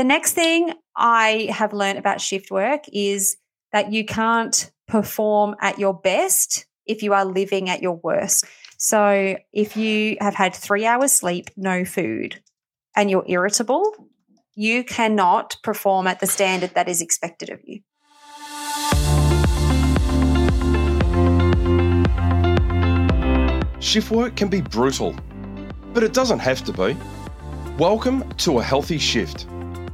The next thing I have learned about shift work is that you can't perform at your best if you are living at your worst. So if you have had three hours sleep, no food, and you're irritable, you cannot perform at the standard that is expected of you. Shift work can be brutal, but it doesn't have to be. Welcome to A Healthy Shift.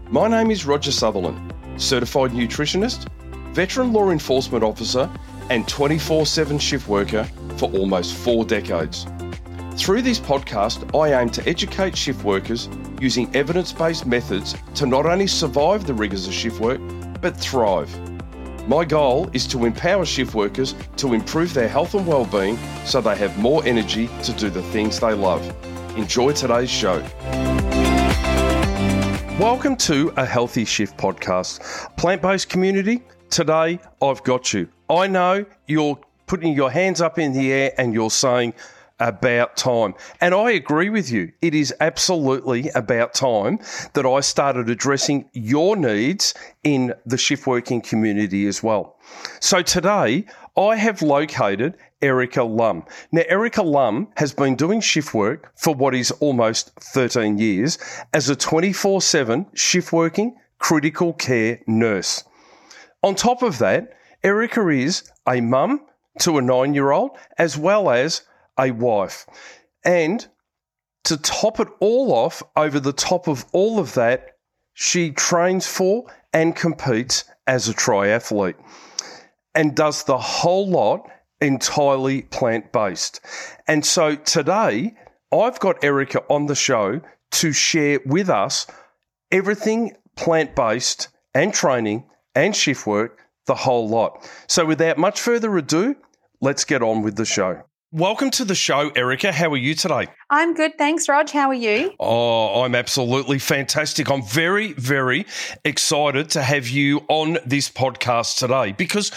My name is Roger Sutherland, certified nutritionist, veteran law enforcement officer, and 24 7 shift worker for almost four decades. Through this podcast, I aim to educate shift workers using evidence based methods to not only survive the rigours of shift work, but thrive. My goal is to empower shift workers to improve their health and well-being so they have more energy to do the things they love. Enjoy today's show. Welcome to a Healthy Shift podcast. Plant based community, today I've got you. I know you're putting your hands up in the air and you're saying, about time. And I agree with you. It is absolutely about time that I started addressing your needs in the shift working community as well. So today, I have located Erica Lum. Now, Erica Lum has been doing shift work for what is almost 13 years as a 24 7 shift working critical care nurse. On top of that, Erica is a mum to a nine year old as well as a wife. And to top it all off, over the top of all of that, she trains for and competes as a triathlete and does the whole lot entirely plant based. And so today, I've got Erica on the show to share with us everything plant based and training and shift work, the whole lot. So without much further ado, let's get on with the show. Welcome to the show, Erica. How are you today? I'm good. Thanks, Rog. How are you? Oh, I'm absolutely fantastic. I'm very, very excited to have you on this podcast today because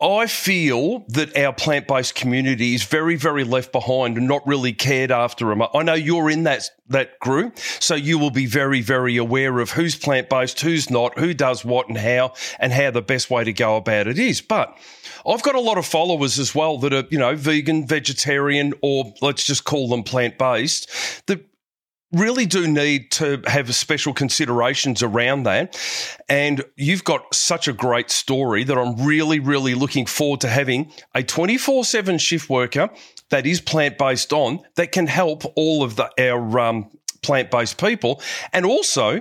I feel that our plant based community is very, very left behind and not really cared after. I know you're in that, that group, so you will be very, very aware of who's plant based, who's not, who does what and how, and how the best way to go about it is. But I've got a lot of followers as well that are, you know, vegan, vegetarian, or let's just call them plant based that really do need to have special considerations around that. And you've got such a great story that I'm really, really looking forward to having a 24 7 shift worker that is plant based on that can help all of the, our um, plant based people. And also,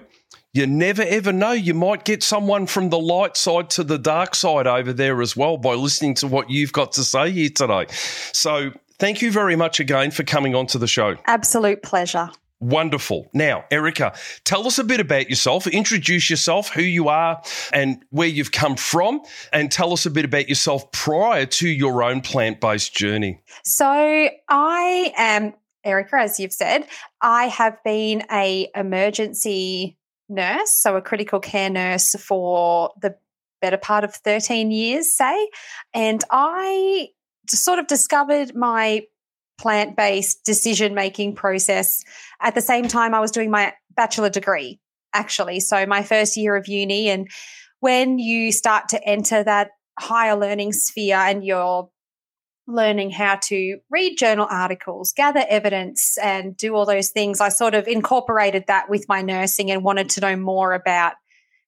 you never ever know. You might get someone from the light side to the dark side over there as well by listening to what you've got to say here today. So, thank you very much again for coming on to the show. Absolute pleasure. Wonderful. Now, Erica, tell us a bit about yourself. Introduce yourself, who you are, and where you've come from, and tell us a bit about yourself prior to your own plant based journey. So, I am Erica, as you've said. I have been a emergency nurse, so a critical care nurse for the better part of 13 years, say. And I sort of discovered my plant based decision making process. At the same time, I was doing my bachelor degree, actually. So, my first year of uni. And when you start to enter that higher learning sphere and you're learning how to read journal articles, gather evidence, and do all those things, I sort of incorporated that with my nursing and wanted to know more about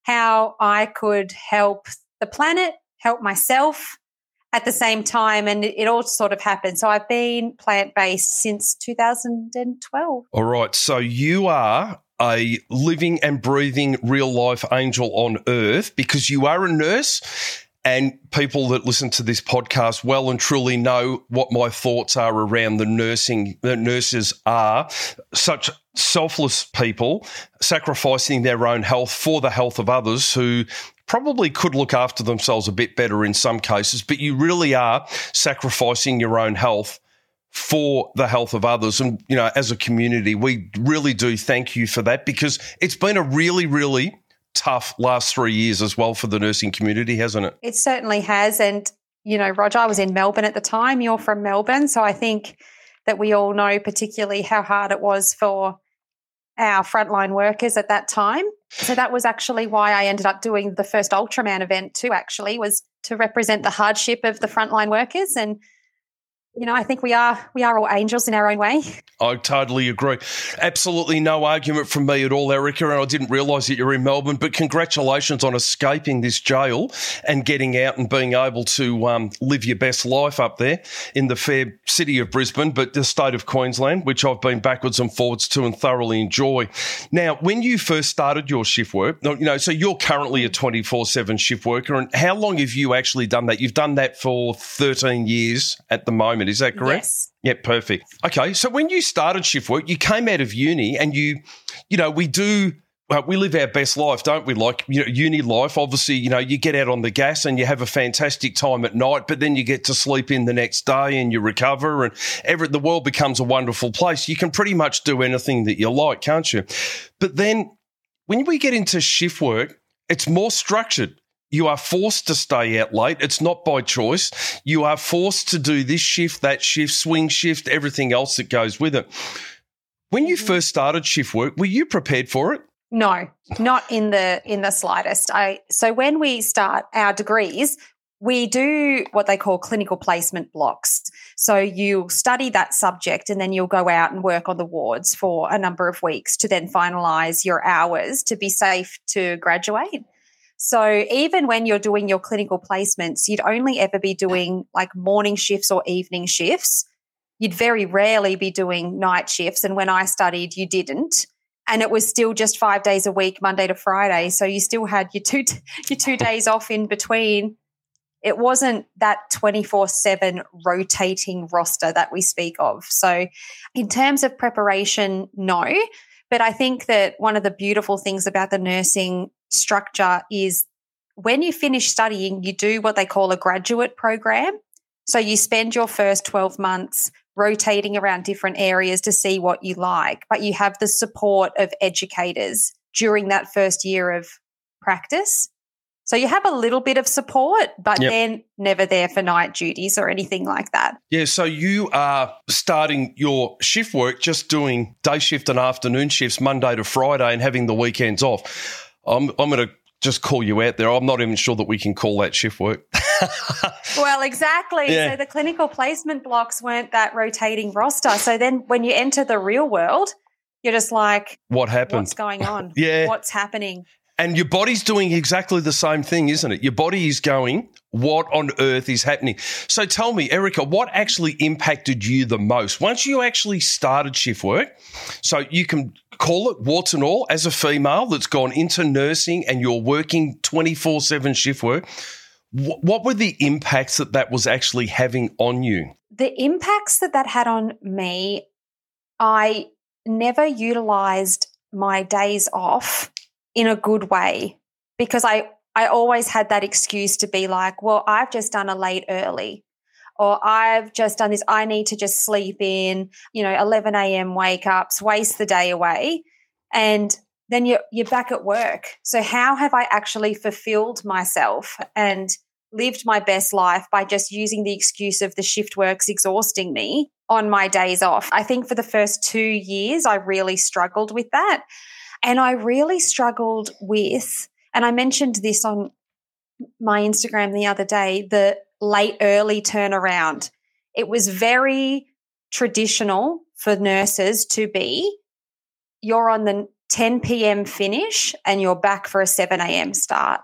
how I could help the planet, help myself, at the same time and it, all sort of happened. So I've been plant based since 2012. All right. So you are a living and breathing real life angel on earth because you are a nurse. And people that listen to this podcast well and truly know what my thoughts are around the nursing. The nurses are such selfless people sacrificing their own health for the health of others who probably could look after themselves a bit better in some cases, but you really are sacrificing your own health for the health of others. And, you know, as a community, we really do thank you for that because it's been a really, really tough last three years as well for the nursing community, hasn't it? It certainly has. And, you know, Roger, I was in Melbourne at the time. You're from Melbourne. So I think that we all know particularly how hard it was for our frontline workers at that time So that was actually why I ended up doing the first Ultraman event too, actually, was to represent the hardship of the frontline workers and you know, I think we are we are all angels in our own way. I totally agree. Absolutely no argument from me at all, Erica. And I didn't realise that you're in Melbourne, but congratulations on escaping this jail and getting out and being able to um, live your best life up there in the fair city of Brisbane, but the state of Queensland, which I've been backwards and forwards to and thoroughly enjoy. Now, when you first started your shift work, you know, so you're currently a 24 7 shift worker, and how long have you actually done that? You've done that for 13 years at the moment. Is that correct? Yes. Yeah, perfect. Okay, so when you started shift work, you came out of uni, and you, you know, we do. Well, we live our best life, don't we? Like you know, uni life. Obviously, you know, you get out on the gas and you have a fantastic time at night, but then you get to sleep in the next day and you recover, and every the world becomes a wonderful place. You can pretty much do anything that you like, can't you? But then when we get into shift work, it's more structured. You are forced to stay out late. It's not by choice. You are forced to do this shift, that shift, swing shift, everything else that goes with it. When you mm-hmm. first started shift work, were you prepared for it? No, not in the in the slightest. I so when we start our degrees, we do what they call clinical placement blocks. So you study that subject and then you'll go out and work on the wards for a number of weeks to then finalize your hours to be safe to graduate. So even when you're doing your clinical placements, you'd only ever be doing like morning shifts or evening shifts. You'd very rarely be doing night shifts. And when I studied, you didn't. And it was still just five days a week, Monday to Friday. So you still had your two, your two days off in between. It wasn't that 24 7 rotating roster that we speak of. So, in terms of preparation, no. But I think that one of the beautiful things about the nursing structure is when you finish studying, you do what they call a graduate program. So you spend your first 12 months rotating around different areas to see what you like, but you have the support of educators during that first year of practice. So you have a little bit of support, but yep. then never there for night duties or anything like that. Yeah. So you are starting your shift work just doing day shift and afternoon shifts Monday to Friday and having the weekends off. I'm, I'm going to just call you out there. I'm not even sure that we can call that shift work. well, exactly. Yeah. So the clinical placement blocks weren't that rotating roster. So then when you enter the real world, you're just like, what happened? What's going on? yeah. What's happening? And your body's doing exactly the same thing, isn't it? Your body is going, what on earth is happening? So tell me, Erica, what actually impacted you the most? Once you actually started shift work, so you can call it warts and all as a female that's gone into nursing and you're working 24 7 shift work, what were the impacts that that was actually having on you? The impacts that that had on me, I never utilized my days off in a good way because I I always had that excuse to be like, well, I've just done a late early or I've just done this. I need to just sleep in, you know, 11 a.m. wake ups, waste the day away. And then you're, you're back at work. So how have I actually fulfilled myself and lived my best life by just using the excuse of the shift works exhausting me on my days off? I think for the first two years, I really struggled with that. And I really struggled with, and I mentioned this on my Instagram the other day, the late early turnaround. It was very traditional for nurses to be you're on the 10 p.m. finish and you're back for a 7 a.m. start.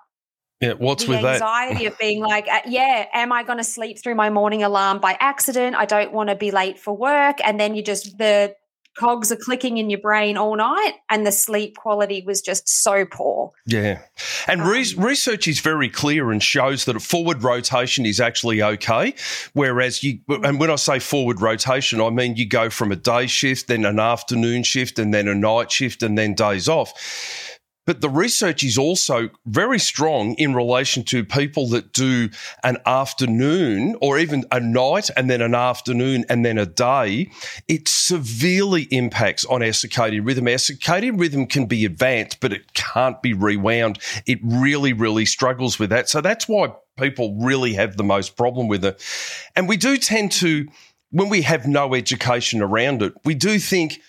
Yeah, what's the with that? Anxiety of being like, yeah, am I going to sleep through my morning alarm by accident? I don't want to be late for work. And then you just, the cogs are clicking in your brain all night and the sleep quality was just so poor. Yeah. And um, re- research is very clear and shows that a forward rotation is actually okay. Whereas you, and when I say forward rotation, I mean you go from a day shift, then an afternoon shift, and then a night shift, and then days off but the research is also very strong in relation to people that do an afternoon or even a night and then an afternoon and then a day. It severely impacts on our circadian rhythm. Our circadian rhythm can be advanced, but it can't be rewound. It really, really struggles with that. So that's why people really have the most problem with it. And we do tend to, when we have no education around it, we do think,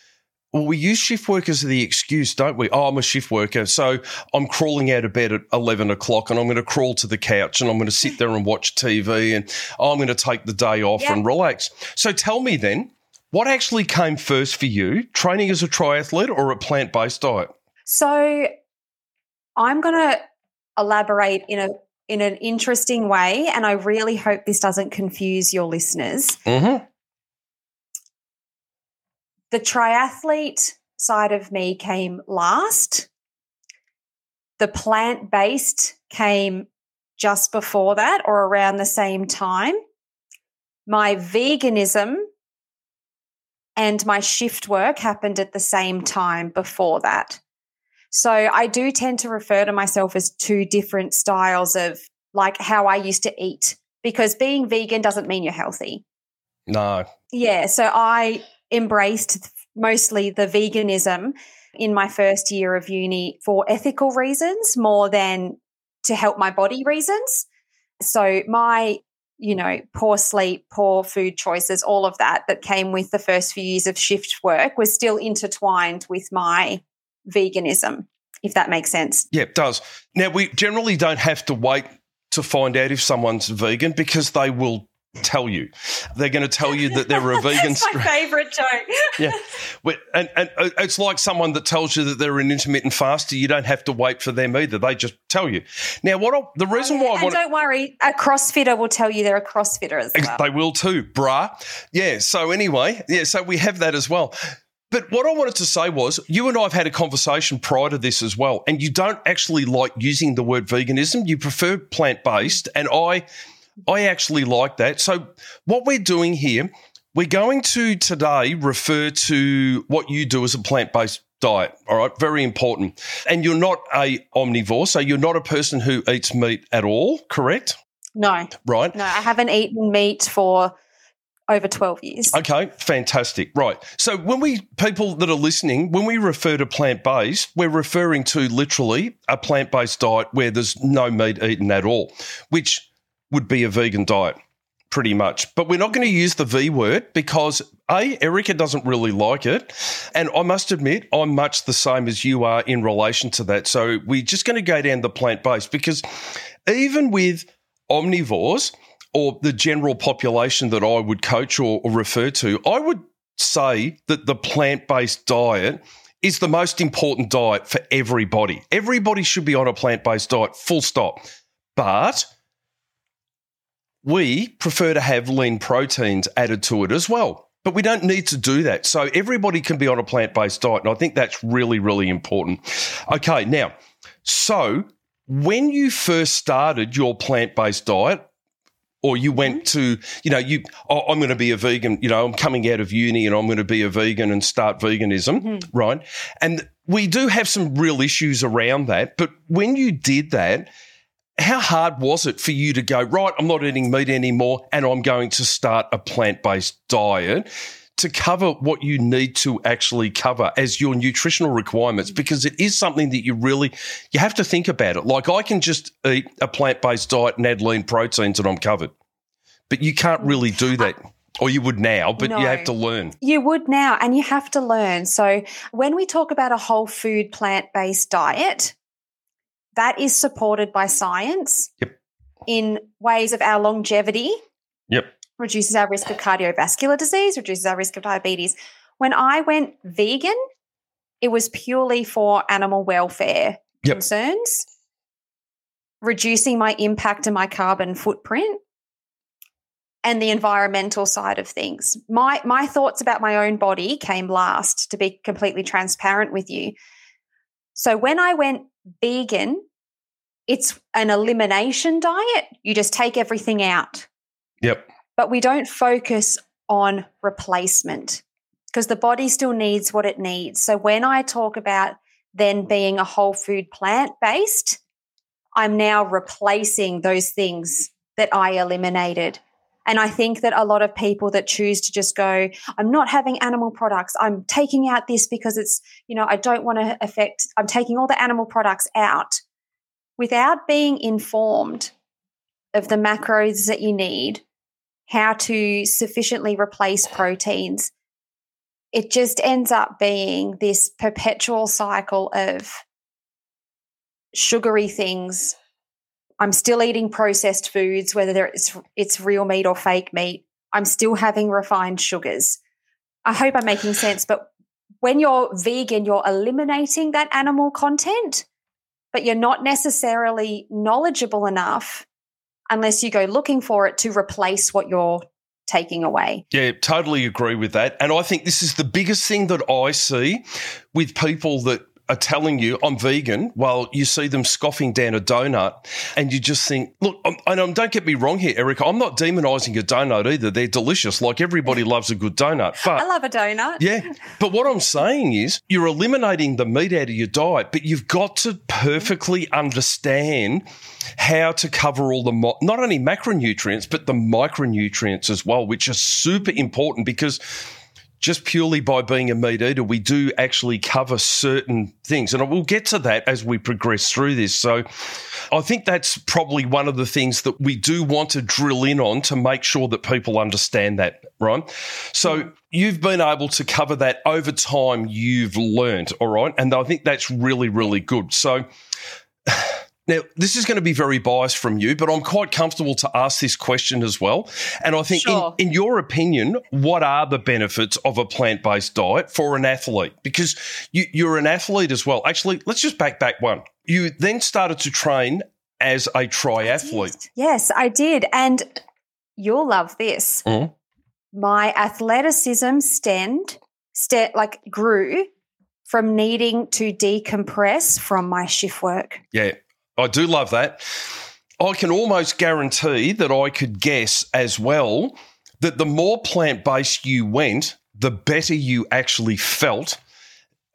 well, we use shift workers as the excuse, don't we? Oh, I'm a shift worker. So I'm crawling out of bed at 11 o'clock and I'm going to crawl to the couch and I'm going to sit there and watch TV and oh, I'm going to take the day off Yeah. and relax. So tell me then, what actually came first for you, training as a triathlete or a plant based diet? So I'm going to elaborate in a in an interesting way and I really hope this doesn't confuse your listeners. Mm-hmm. The triathlete side of me came last. The plant-based came just before that or around the same time. My veganism and my shift work happened at the same time before that. So I do tend to refer to myself as two different styles of like how I used to eat because being vegan doesn't mean you're healthy. No. Yeah, so I embraced mostly the veganism in my first year of uni for ethical reasons more than to help my body reasons. So my, you know, poor sleep, poor food choices, all of that that came with the first few years of shift work was still intertwined with my veganism, if that makes sense. Yeah, it does. Now, we generally don't have to wait to find out if someone's vegan because they will tell you. They're going to tell you that they're a vegan. That's my favorite joke. yeah. And, and uh, it's like someone that tells you that they're an intermittent faster. You don't have to wait for them either. They just tell you. Now, what I, the reason why and don't worry, a CrossFitter will tell you they're a CrossFitter as well. They will too, brah. Yeah. So anyway, yeah. So we have that as well. But what I wanted to say was, you and I have had a conversation prior to this as well, and you don't actually like using the word veganism. You prefer plant based, and I, I actually like that. So what we're doing here, we're going to today refer to what you do as a plant based diet. All right, very important. And you're not a omnivore, so you're not a person who eats meat at all. Correct? No, Right. no, I haven't eaten meat for over 12 years. Okay, fantastic. Right. So when we people that are listening, when we refer to plant based, we're referring to literally a plant based diet where there's no meat eaten at all, which would be a vegan diet. Pretty much. But we're not going to use the V word because A, Erica doesn't really like it. And I must admit, I'm much the same as you are in relation to that. So we're just going to go down the plant based because even with omnivores or the general population that I would coach or, or refer to, I would say that the plant based diet is the most important diet for everybody. Everybody should be on a plant based diet, full stop. But we prefer to have lean proteins added to it as well. But we don't need to do that. So everybody can be on a plant based diet. And I think that's really, really important. Okay, now, so when you first started your plant based diet, or you went mm-hmm. to, you know, you, oh, I'm going to be a vegan, you know, I'm coming out of uni and I'm going to be a vegan and start veganism, mm-hmm. right? And we do have some real issues around that. But when you did that, how hard was it for you to go, right, I'm not eating meat anymore and I'm going to start a plant based diet to cover what you need to actually cover as your nutritional requirements? Because it is something that you really, you have to think about it. Like I can just eat a plant based diet and add lean proteins and I'm covered. But you can't really do that. Or you would now, but you have to learn. You would now, and you have to learn. So, when we talk about a whole food plant based diet, that is supported by science Yep. in ways of our longevity, Yep. reduces our risk of cardiovascular disease, reduces our risk of diabetes. When I went vegan, it was purely for animal welfare Yep. concerns, reducing my impact and my carbon footprint, and the environmental side of things. My my thoughts about my own body came last, to be completely transparent with you. So when I went vegan, it's an elimination diet. You just take everything out Yep. but we don't focus on replacement because the body still needs what it needs. So when I talk about then being a whole food plant based, I'm now replacing those things that I eliminated. And I think that a lot of people that choose to just go, I'm not having animal products. I'm taking out this because it's, you know, I don't want to affect, I'm taking all the animal products out without being informed of the macros that you need, how to sufficiently replace proteins. it just ends up being this perpetual cycle of sugary things. I'm still eating processed foods, whether it's it's real meat or fake meat. I'm still having refined sugars. I hope I'm making sense, but when you're vegan, you're eliminating that animal content, but you're not necessarily knowledgeable enough unless you go looking for it to replace what you're taking away. Yeah, totally agree with that. And I think this is the biggest thing that I see with people that are telling you I'm vegan while you see them scoffing down a donut and you just think, look, and don't get me wrong here, Erica, I'm not demonizing a donut either. They're delicious. Like everybody loves a good donut. But I love a donut. Yeah. But what I'm saying is you're eliminating the meat out of your diet, but you've got to perfectly understand how to cover all the, not only macronutrients, but the micronutrients as well, which are super important because just purely by being a meat eater, we do actually cover certain things. And we'll get to that as we progress through this. So I think that's probably one of the things that we do want to drill in on to make sure that people understand that, right? So you've been able to cover that over time, you've learned, all right? And I think that's really, really good. So now, this is going to be very biased from you, but I'm quite comfortable to ask this question as well. And I think, sure. in, in, your opinion, what are the benefits of a plant based diet for an athlete? Because you, you're an athlete as well. Actually, let's just back back one. You then started to train as a triathlete. Yes, I did. And you'll love this. Mm-hmm. My athleticism stemmed, st- like grew from needing to decompress from my shift work. Yeah. I do love that. I can almost guarantee that I could guess as well that the more plant based you went, the better you actually felt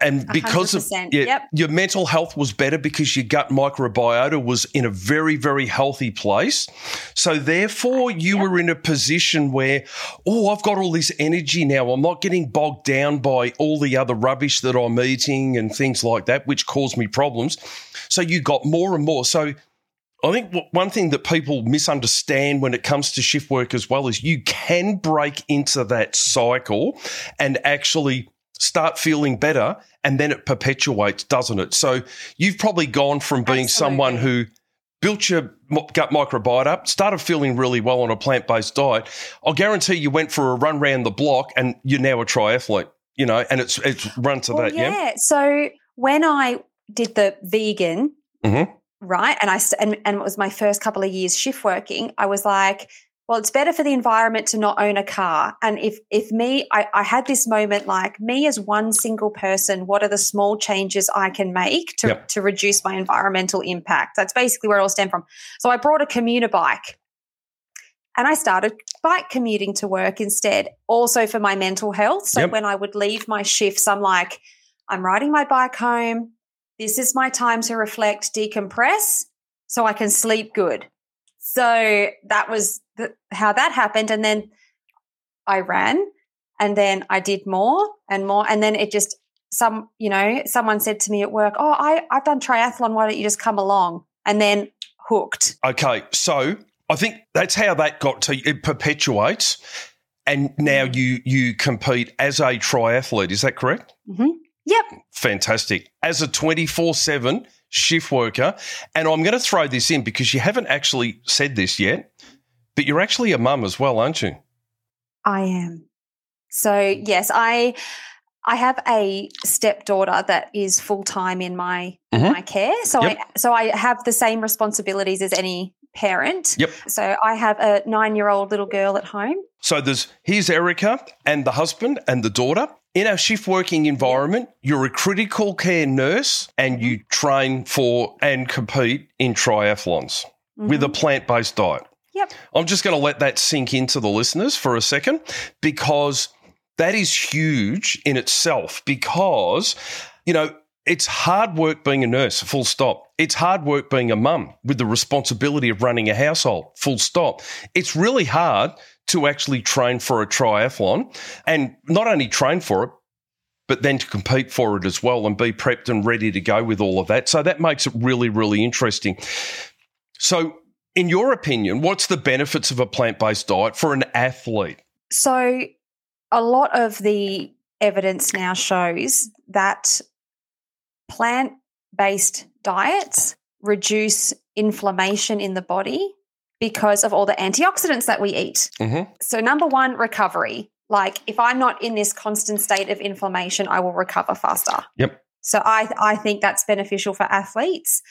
and because of yeah, yep. your mental health was better because your gut microbiota was in a very very healthy place. So therefore you yep. were in a position where oh i've got all this energy now. I'm not getting bogged down by all the other rubbish that i'm eating and things like that which caused me problems. So you got more and more. So I think one thing that people misunderstand when it comes to shift work as well is you can break into that cycle and actually start feeling better and then it perpetuates, doesn't it? So you've probably gone from being Absolutely. someone who built your gut microbiota up, started feeling really well on a plant based diet. I'll guarantee you went for a run around the block and you're now a triathlete, you know, and it's it's run to well, that. Yeah. yeah. So when I did the vegan, mm-hmm. right, and I and, and it was my first couple of years shift working, I was like, well, it's better for the environment to not own a car. And if if me, I, I, had this moment like me as one single person, what are the small changes I can make to, yep. to reduce my environmental impact? That's basically where it all stemmed from. So I brought a commuter bike and I started bike commuting to work instead, also for my mental health. So yep. when I would leave my shifts, I'm like, I'm riding my bike home. This is my time to reflect, decompress, so I can sleep good. So that was the, how that happened. And then I ran and then I did more and more. And then it just, some, you know, someone said to me at work, Oh, I, I've done triathlon. Why don't you just come along? And then hooked. Okay. So I think that's how that got to, it perpetuates. And now mm. you, you compete as a triathlete. Is that correct? Mm-hmm. Yep. Fantastic. As a 24 7 shift worker. And I'm going to throw this in because you haven't actually said this yet, but you're actually a mum as well, aren't you? I am. So, yes, I. I have a stepdaughter that is full time in my mm-hmm. my care, so yep. I so I have the same responsibilities as any parent. Yep. So I have a nine year old little girl at home. So there's here's Erica and the husband and the daughter, in a shift working environment, you're a critical care nurse and you train for and compete in triathlons mm-hmm. with a plant based diet. Yep. I'm just going to let that sink into the listeners for a second because that is huge in itself because, you know, it's hard work being a nurse, full stop. It's hard work being a mum with the responsibility of running a household, full stop. It's really hard to actually train for a triathlon and not only train for it, but then to compete for it as well and be prepped and ready to go with all of that. So that makes it really, really interesting. So, in your opinion, what's the benefits of a plant based diet for an athlete? So, a lot of the evidence now shows that plant based diets reduce inflammation in the body because of all the antioxidants that we eat. Mm-hmm. So, number one, recovery. Like, if I'm not in this constant state of inflammation, I will recover faster. Yep. So, I, I think that's beneficial for athletes.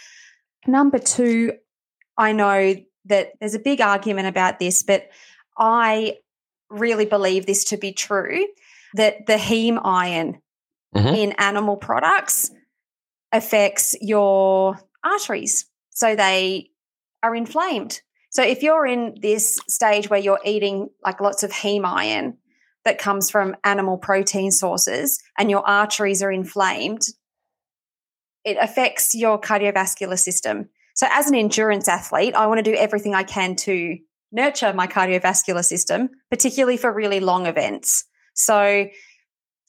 Number two, I know that there's a big argument about this, but I really believe this to be true that the heme iron Mhm. in animal products affects your arteries. So they are inflamed. So if you're in this stage where you're eating like lots of heme iron that comes from animal protein sources and your arteries are inflamed, it affects your cardiovascular system. So as an endurance athlete, I want to do everything I can to nurture my cardiovascular system, particularly for really long events. So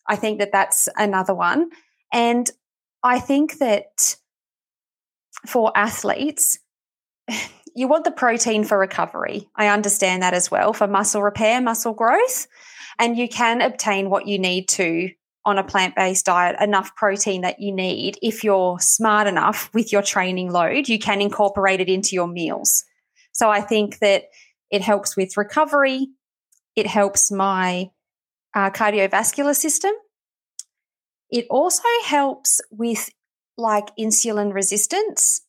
I think that that's another one. And I think that for athletes, you want the protein for recovery. I understand that as well for muscle repair, muscle growth. And you can obtain what you need to on a plant based diet, enough protein that you need. If you're smart enough with your training load, you can incorporate it into your meals. So I think that it helps with recovery, it helps my uh, cardiovascular system. It also helps with like insulin resistance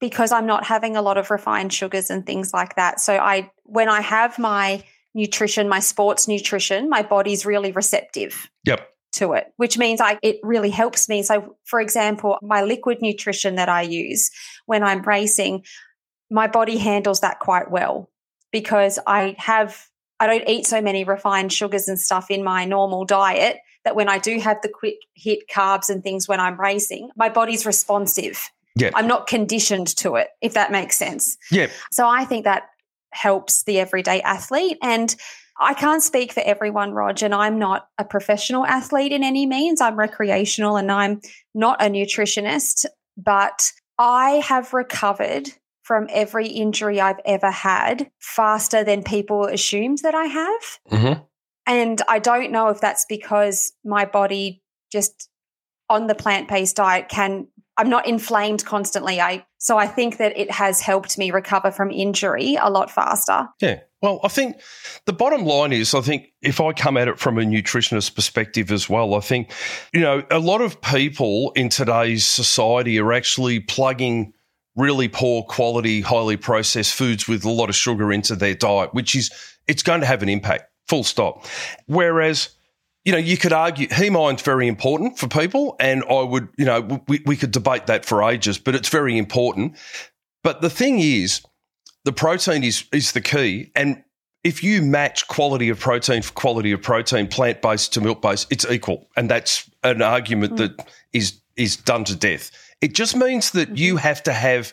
because I'm not having a lot of refined sugars and things like that. So I when I have my nutrition, my sports nutrition, my body's really receptive Yep. to it, which means I it really helps me. So for example, my liquid nutrition that I use when I'm racing, my body handles that quite well because I have I don't eat so many refined sugars and stuff in my normal diet that when I do have the quick hit carbs and things when I'm racing, my body's responsive. Yeah. I'm not conditioned to it, if that makes sense. Yeah. So I think that helps the everyday athlete. And I can't speak for everyone, Rog, and I'm not a professional athlete in any means. I'm recreational and I'm not a nutritionist, but I have recovered from every injury I've ever had faster than people assumed that I have. Mm-hmm. And I don't know if that's because my body just on the plant based diet can, I'm not inflamed constantly. I, so I think that it has helped me recover from injury a lot faster. Yeah. Well, I think the bottom line is I think if I come at it from a nutritionist perspective as well, I think, you know, a lot of people in today's society are actually plugging really poor quality, highly processed foods with a lot of sugar into their diet, which is, it's going to have an impact, full stop. Whereas, you know, you could argue heme iron's very important for people, and I would, you know, we, we could debate that for ages, but it's very important. But the thing is, the protein is is the key, and if you match quality of protein for quality of protein, plant based to milk based, it's equal, and that's an argument hmm. that is is done to death. It just means that you mm-hmm. have to have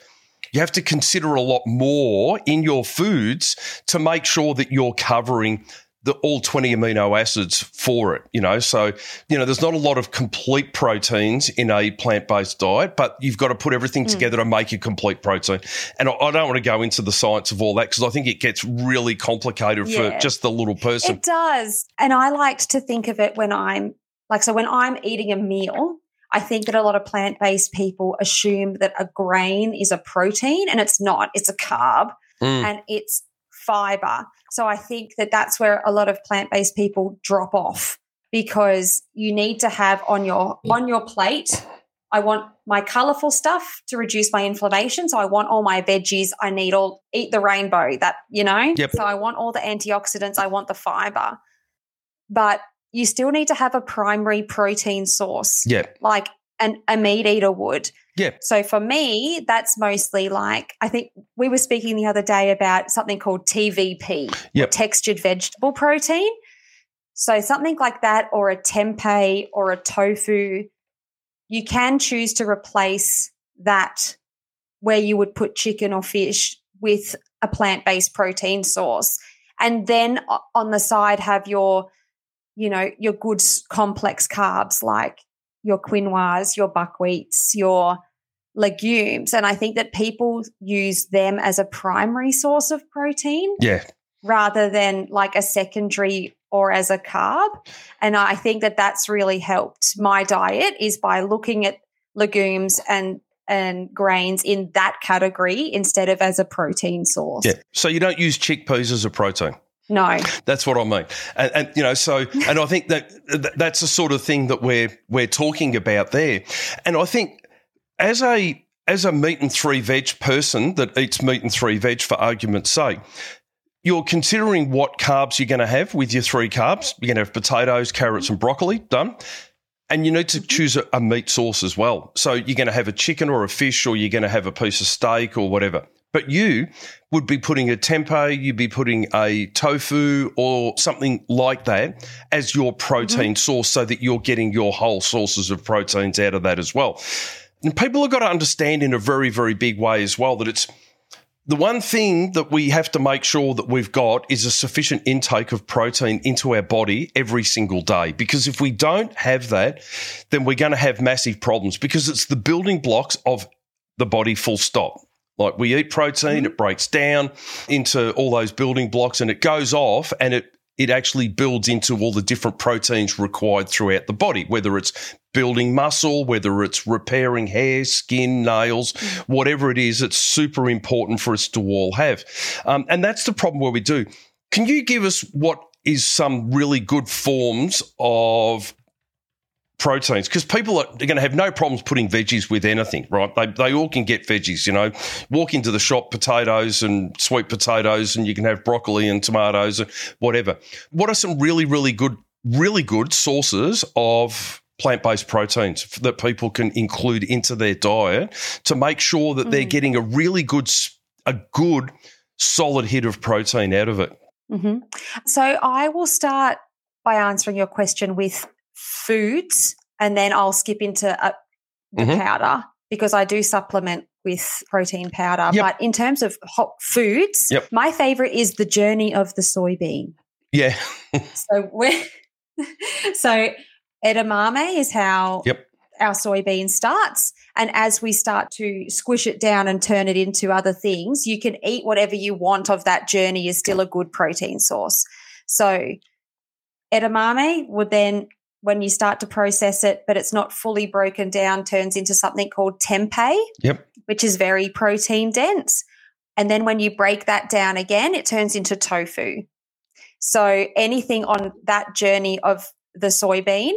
you have to consider a lot more in your foods to make sure that you're covering the all 20 amino acids for it, you know. So, you know, there's not a lot of complete proteins in a plant-based diet, but you've got to put everything together to make a complete protein. And I, I don't want to go into the science of all that because I think it gets really complicated for just the little person. It does. And I like to think of it when I'm like, so when I'm eating a meal, I think that a lot of plant based people assume that a grain is a protein and it's not, it's a carb Mm. and it's fiber. So I think that that's where a lot of plant based people drop off because you need to have on your on your plate I want my colorful stuff to reduce my inflammation. So I want all my veggies. I need all eat the rainbow that, you know? Yep. So I want all the antioxidants. I want the fiber. But you still need to have a primary protein source, yeah, like an, a meat eater would. yeah, So for me, that's mostly like I think we were speaking the other day about something called TVP, Yep. textured vegetable protein. So something like that, or a tempeh or a tofu, you can choose to replace that where you would put chicken or fish with a plant based protein source. And then on the side, have your, you know, your good complex carbs like your quinoas, your buckwheats, your legumes. And I think that people use them as a primary source of protein yeah, rather than like a secondary or as a carb. And I think that that's really helped my diet is by looking at legumes and and grains in that category instead of as a protein source. Yeah. So you don't use chickpeas as a protein. No, that's what I mean, and, and, you know, so and I think that that's the sort of thing that we're we're talking about there, and I think as a as a meat and three veg person that eats meat and three veg for argument's sake, you're considering what carbs you're going to have with your three carbs. You're going to have potatoes, carrots, and broccoli. Done. And you need to mm-hmm. choose a, a, meat source as well. So you're going to have a chicken or a fish, or you're going to have a piece of steak or whatever. But you would be putting a tempeh, you'd be putting a tofu or something like that as your protein mm-hmm. source so that you're getting your whole sources of proteins out of that as well. And people have got to understand in a very, very big way as well that it's the one thing that we have to make sure that we've got is a sufficient intake of protein into our body every single day. Because if we don't have that, then we're going to have massive problems because it's the building blocks of the body full stop. Like we eat protein, mm-hmm. it breaks down into all those building blocks and it goes off and it it actually builds into all the different proteins required throughout the body, whether it's building muscle, whether it's repairing hair, skin, nails, mm-hmm. whatever it is, it's super important for us to all have. Um, and that's the problem where we do. Can you give us what is some really good forms of proteins because people are, going to have no problems putting veggies with anything, right? They, they all can get veggies, you know. Walk into the shop, potatoes and sweet potatoes, and you can have broccoli and tomatoes and whatever. What are some really, really good, really good sources of plant based proteins that people can include into their diet to make sure that mm. they're getting a really good, a good, solid hit of protein out of it? Mm-hmm. So I will start by answering your question with foods, and then I'll skip into uh, the mm-hmm. powder because I do supplement with protein powder. Yep. But in terms of hot foods, yep. my favorite is the journey of the soybean. Yeah. so we so edamame is how yep. our soybean starts. And as we start to squish it down and turn it into other things, you can eat whatever you want of that journey is still a good protein source. So edamame would then when you start to process it, but it's not fully broken down, turns into something called tempeh, yep. which is very protein dense. And then when you break that down again, it turns into tofu. So anything on that journey of the soybean,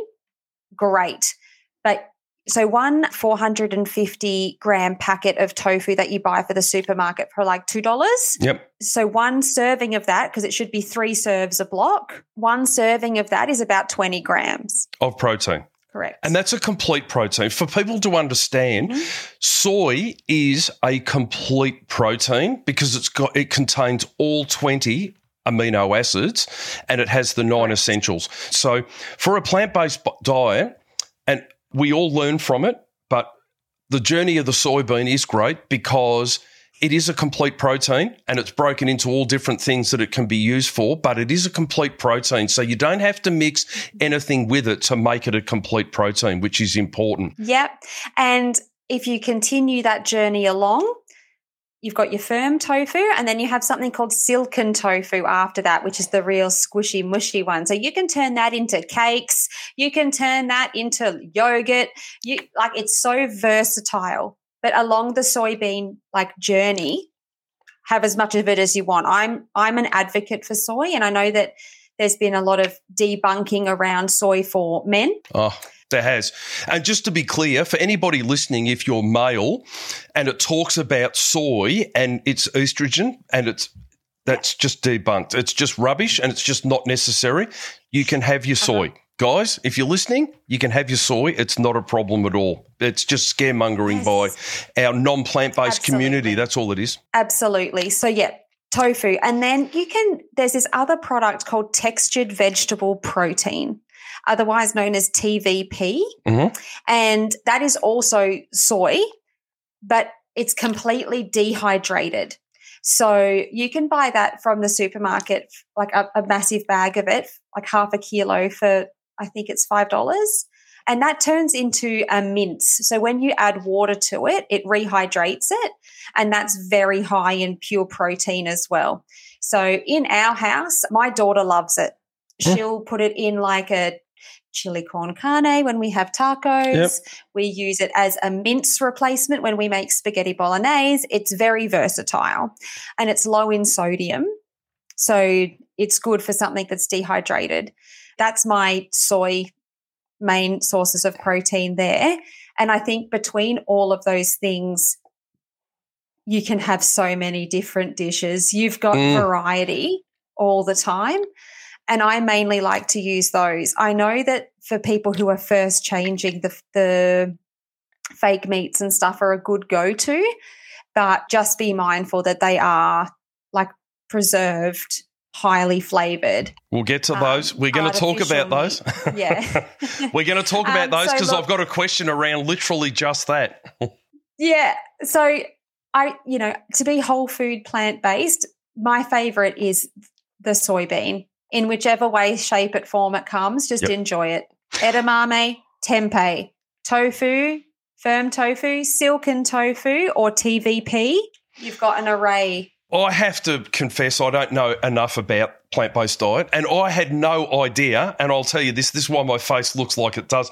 great. But so one 450 gram packet of tofu that you buy for the supermarket for like $2. Yep. So one serving of that, because it should be three serves a block, one serving of that is about 20 grams. Of protein. Correct. And that's a complete protein. For people to understand, mm-hmm. soy is a complete protein because it's got it contains all 20 amino acids and it has the nine essentials. So for a plant-based diet, and we all learn from it, but the journey of the soybean is great because it is a complete protein and it's broken into all different things that it can be used for, but it is a complete protein. So you don't have to mix anything with it to make it a complete protein, which is important. Yep. And if you continue that journey along, you've got your firm tofu and then you have something called silken tofu after that which is the real squishy mushy one. So you can turn that into cakes. You can turn that into yogurt. You like it's so versatile. But along the soybean like journey have as much of it as you want. I'm i'm an advocate for soy and i know that there's been a lot of debunking around soy for men. Oh there has. And just to be clear, for anybody listening, if you're male and it talks about soy and it's estrogen and it's that's just debunked. It's just rubbish and it's just not necessary. You can have your soy. Uh-huh. Guys, if you're listening, you can have your soy. It's not a problem at all. It's just scaremongering yes. by our non plant based community. That's all it is. Absolutely. So, yeah, tofu. And then you can, there's this other product called textured vegetable protein otherwise known as TVP. Mm-hmm. And that is also soy, but it's completely dehydrated. So you can buy that from the supermarket, like a, a massive bag of it, like half a kilo for, I think it's $5 and that turns into a mince. So when you add water to it, it rehydrates it, and that's very high in pure protein as well. So in our house, my daughter loves it. She'll put it in like a chili corn carne when we have tacos. Yep. We use it as a mince replacement when we make spaghetti bolognese. It's very versatile and it's low in sodium. So it's good for something that's dehydrated. That's my soy main sources of protein there. And I think between all of those things, you can have so many different dishes. You've got Mm. variety all the time. And I mainly like to use those. I know that for people who are first changing, the, the fake meats and stuff are a good go to, but just be mindful that they are like preserved, highly flavored. We'll get to Um, those. We're going to talk about those. Yeah. We're going to talk about Um, those because look- I've got a question around literally just that. Yeah. So I, you know, to be whole food plant based, my favorite is the soybean in whichever way, shape, it, form it comes. Just Yep. enjoy it. Edamame, tempeh, tofu, firm tofu, silken tofu, or TVP. You've got an array. I have to confess, I don't know enough about plant based diet, and I had no idea. And I'll tell you this: this is why my face looks like it does.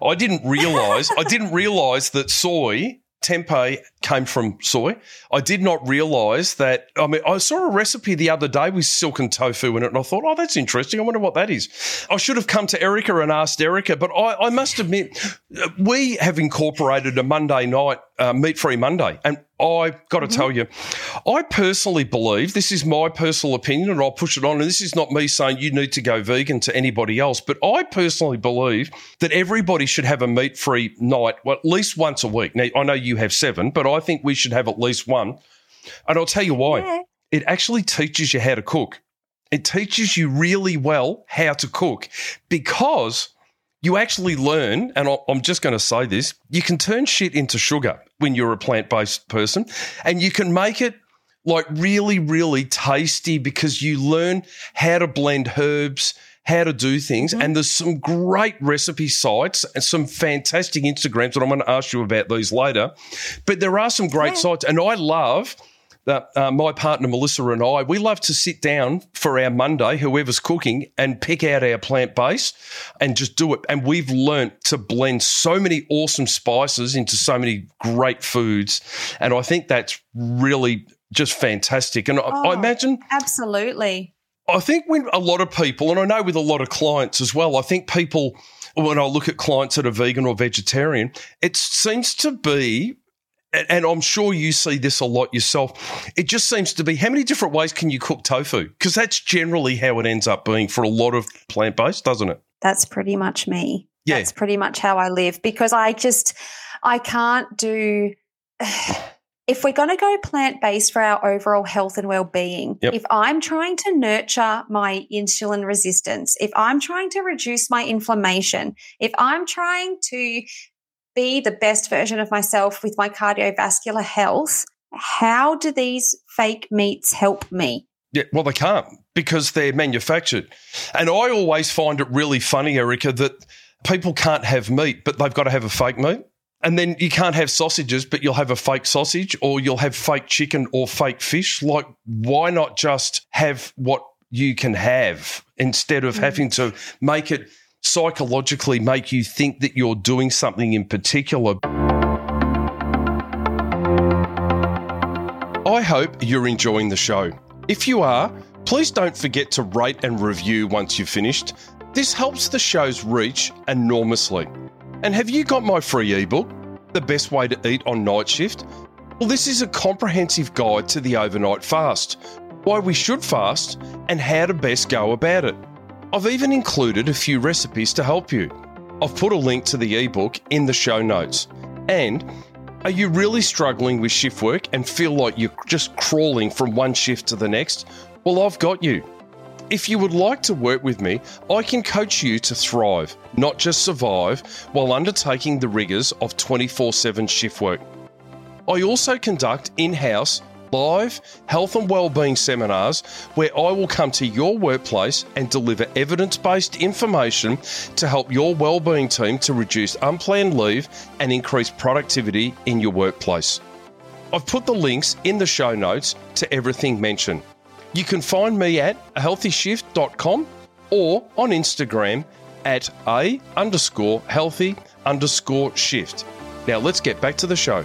I didn't realize. I didn't realize that soy tempeh came from soy. I did not realize that. I mean, I saw a recipe the other day with silken tofu in it, and I thought, oh, that's interesting. I wonder what that is. I should have come to Erica and asked Erica, but I, I must admit, we have incorporated a Monday night uh, meat free Monday, and I got to tell you, I personally believe this is my personal opinion, and I'll push it on. And this is not me saying you need to go vegan to anybody else, but I personally believe that everybody should have a meat free night, well, at least once a week. Now, I know you have seven, but I think we should have at least one. And I'll tell you why. Yeah. It actually teaches you how to cook. It teaches you really well how to cook because you actually learn, and I- I'm just going to say this you can turn shit into sugar when you're a plant based person, and you can make it like really, really tasty because you learn how to blend herbs, how to do things. Mm-hmm. And there's some great recipe sites and some fantastic Instagrams, and I'm going to ask you about these later. But there are some great Yeah. sites, and I love that uh, my partner Melissa and I, we love to sit down for our Monday, whoever's cooking, and pick out our plant base and just do it. And we've learnt to blend so many awesome spices into so many great foods. And I think that's really just fantastic. And I, I Oh. imagine Absolutely. I think when a lot of people, and I know with a lot of clients as well, I think people, when I look at clients that are vegan or vegetarian, it seems to be, and- and I'm sure you see this a lot yourself, it just seems to be how many different ways can you cook tofu? Because that's generally how it ends up being for a lot of plant based, doesn't it? That's pretty much me. Yeah. That's pretty much how I live because I just, I can't do. If we're going to go plant based for our overall health and well being, Yep. if I'm trying to nurture my insulin resistance, if I'm trying to reduce my inflammation, if I'm trying to be the best version of myself with my cardiovascular health, how do these fake meats help me? Yeah, well, they can't because they're manufactured. And I always find it really funny, Erica, that people can't have meat, but they've got to have a fake meat. And then you can't have sausages, but you'll have a fake sausage or you'll have fake chicken or fake fish. Like, why not just have what you can have instead of mm. having to make it psychologically make you think that you're doing something in particular? I hope you're enjoying the show. If you are, please don't forget to rate and review once you've finished. This helps the show's reach enormously. And have you got my free ebook, The Best Way to Eat on Night Shift? Well, this is a comprehensive guide to the overnight fast, why we should fast, and how to best go about it. I've even included a few recipes to help you. I've put a link to the ebook in the show notes. And are you really struggling with shift work and feel like you're just crawling from one shift to the next? Well, I've got you. If you would like to work with me, I can coach you to thrive, not just survive, while undertaking the rigours of 24 7 shift work. I also conduct in house live health and wellbeing seminars where I will come to your workplace and deliver evidence based information to help your wellbeing team to reduce unplanned leave and increase productivity in your workplace. I've put the links in the show notes to everything mentioned. You can find me at ahealthyshift.com or on Instagram at a underscore healthy underscore shift. Now let's get back to the show.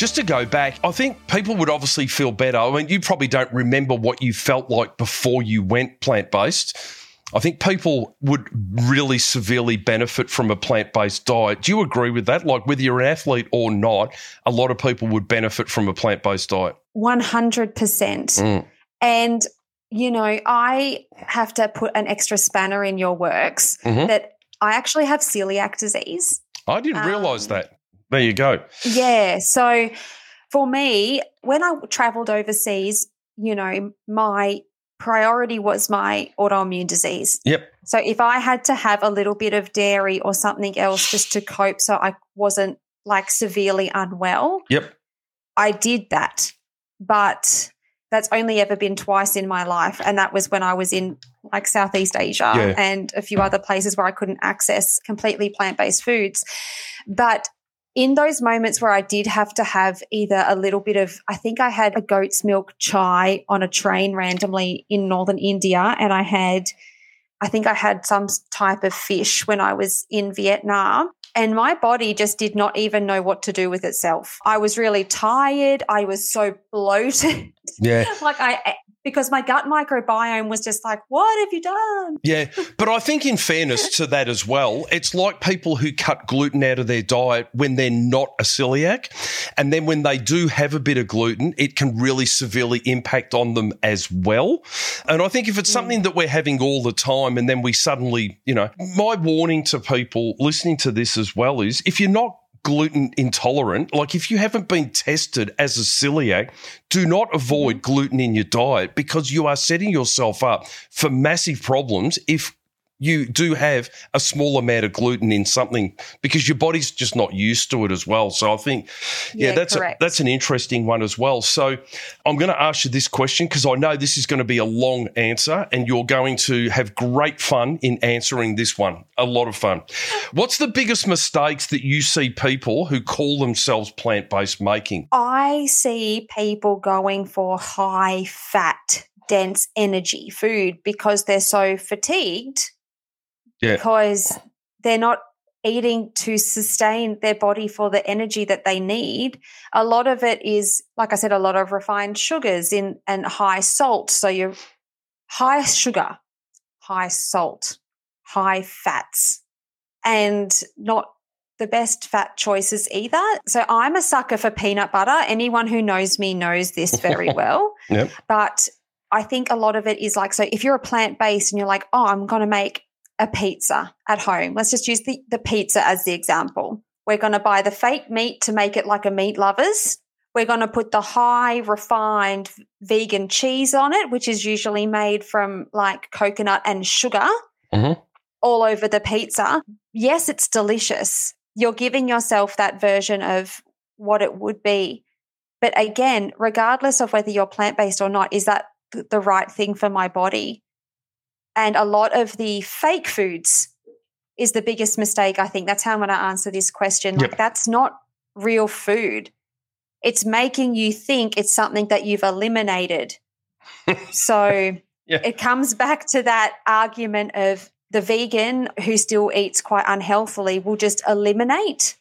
Just to go back, I think people would obviously feel better. I mean, you probably don't remember what you felt like before you went plant based. I think people would really severely benefit from a plant based diet. Do you agree with that? Like, whether you're an athlete or not, a lot of people would benefit from a plant based diet. 100%. Mm. And, you know, I have to put an extra spanner in your works mm-hmm. that I actually have celiac disease. I didn't realize um, that. There you go. Yeah. So for me, when I traveled overseas, you know, my priority was my autoimmune disease. Yep. So if I had to have a little bit of dairy or something else just to cope so I wasn't like severely unwell. Yep. I did that. But that's only ever been twice in my life and that was when I was in like Southeast Asia yeah. and a few other places where I couldn't access completely plant-based foods. But in those moments where I did have to have either a little bit of, I think I had a goat's milk chai on a train randomly in northern India, and I had, I think I had some type of fish when I was in Vietnam. And my body just did not even know what to do with itself. I was really tired. I was so bloated. Yeah. like I because my gut microbiome was just like, what have you done? Yeah. But I think, in fairness to that as well, it's like people who cut gluten out of their diet when they're not a celiac. And then when they do have a bit of gluten, it can really severely impact on them as well. And I think if it's mm. something that we're having all the time and then we suddenly, you know, my warning to people listening to this as well is if you're not gluten intolerant, like if you haven't been tested as a celiac, do not avoid mm-hmm. gluten in your diet because you are setting yourself up for massive problems if you do have a small amount of gluten in something because your body's just not used to it as well. So I think, yeah, yeah that's a, that's an interesting one as well. So I'm going to ask you this question because I know this is going to be a long answer, and you're going to have great fun in answering this one. A lot of fun. What's the biggest mistakes that you see people who call themselves plant based making? I see people going for high fat dense energy food because they're so fatigued yeah. because they're not eating to sustain their body for the energy that they need. A lot of it is, like I said, a lot of refined sugars in and high salt. So you're high sugar, high salt, high fats, and not the best fat choices either. So I'm a sucker for peanut butter. Anyone who knows me knows this very well. Yep. But I think a lot of it is like, so if you're a plant based and you're like, oh, I'm going to make a pizza at home. Let's just use the, the pizza as the example. We're going to buy the fake meat to make it like a meat lovers. We're going to put the high refined vegan cheese on it, which is usually made from like coconut and sugar mm-hmm. all over the pizza. Yes, it's delicious. You're giving yourself that version of what it would be. But again, regardless of whether you're plant based or not, is that the right thing for my body? And a lot of the fake foods is the biggest mistake, I think. That's how I'm going to answer this question. Yep. Like, that's not real food. It's making you think it's something that you've eliminated. so yeah. it comes back to that argument of the vegan who still eats quite unhealthily will just eliminate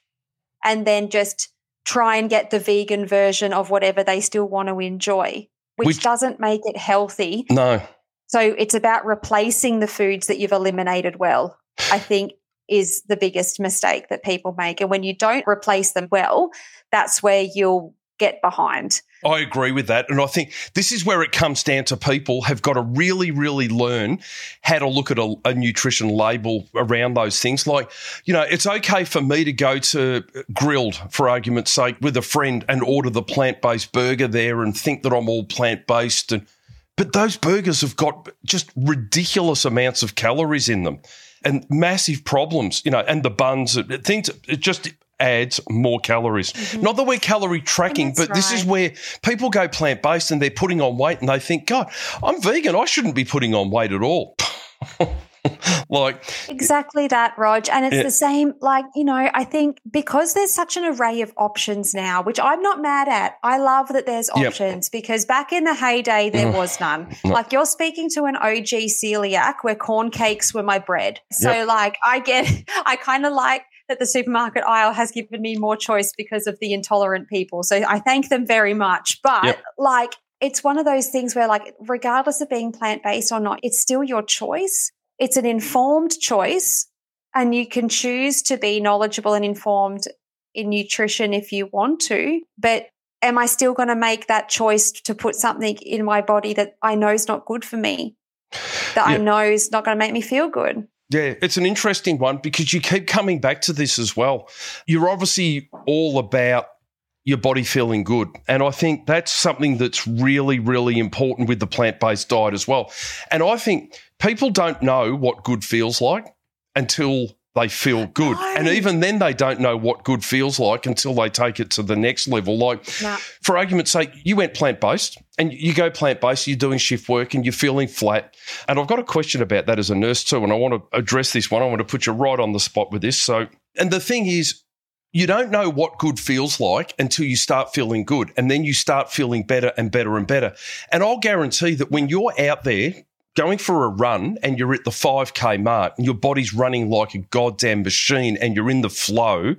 and then just try and get the vegan version of whatever they still want to enjoy, which, which doesn't make it healthy. No. So it's about replacing the foods that you've eliminated well, I think is the biggest mistake that people make. And when you don't replace them well, that's where you'll get behind. I agree with that. And I think this is where it comes down to people have got to really, really learn how to look at a, a, nutrition label around those things. Like, you know, it's okay for me to go to Grill'd, for argument's sake, with a friend and order the plant based burger there and think that I'm all plant based and but those burgers have got just ridiculous amounts of calories in them and massive problems, you know, and the buns, things, it just adds more calories. Mm-hmm. Not that we're calorie tracking, but right. this is where people go plant based and they're putting on weight and they think, God, I'm vegan. I shouldn't be putting on weight at all. like exactly that, Rog. And it's Yeah. the same, like, you know, I think because there's such an array of options now, which I'm not mad at. I love that there's Yep. options because back in the heyday, there Mm. was none. No. Like, you're speaking to an OG celiac where corn cakes were my bread. So, Yep. like, I get, I kind of like that the supermarket aisle has given me more choice because of the intolerant people. So I thank them very much. But, Yep. like, it's one of those things where, like, regardless of being plant based or not, it's still your choice. It's an informed choice, and you can choose to be knowledgeable and informed in nutrition if you want to. But am I still going to make that choice to put something in my body that I know is not good for me, that I know is not going to make me feel good? Yeah, it's an interesting one because you keep coming back to this as well. You're obviously all about your body feeling good. And I think that's something that's really, really important with the plant based diet as well. And I think people don't know what good feels like until they feel good. No. And even then, they don't know what good feels like until they take it to the next level. Like, Nah. for argument's sake, you went plant based and you go plant based, you're doing shift work and you're feeling flat. And I've got a question about that as a nurse too. And I want to address this one. I want to put you right on the spot with this. So, and the thing is, you don't know what good feels like until you start feeling good. And then you start feeling better and better and better. And I'll guarantee that when you're out there going for a run and you're at the 5K mark and your body's running like a goddamn machine and you're in the flow,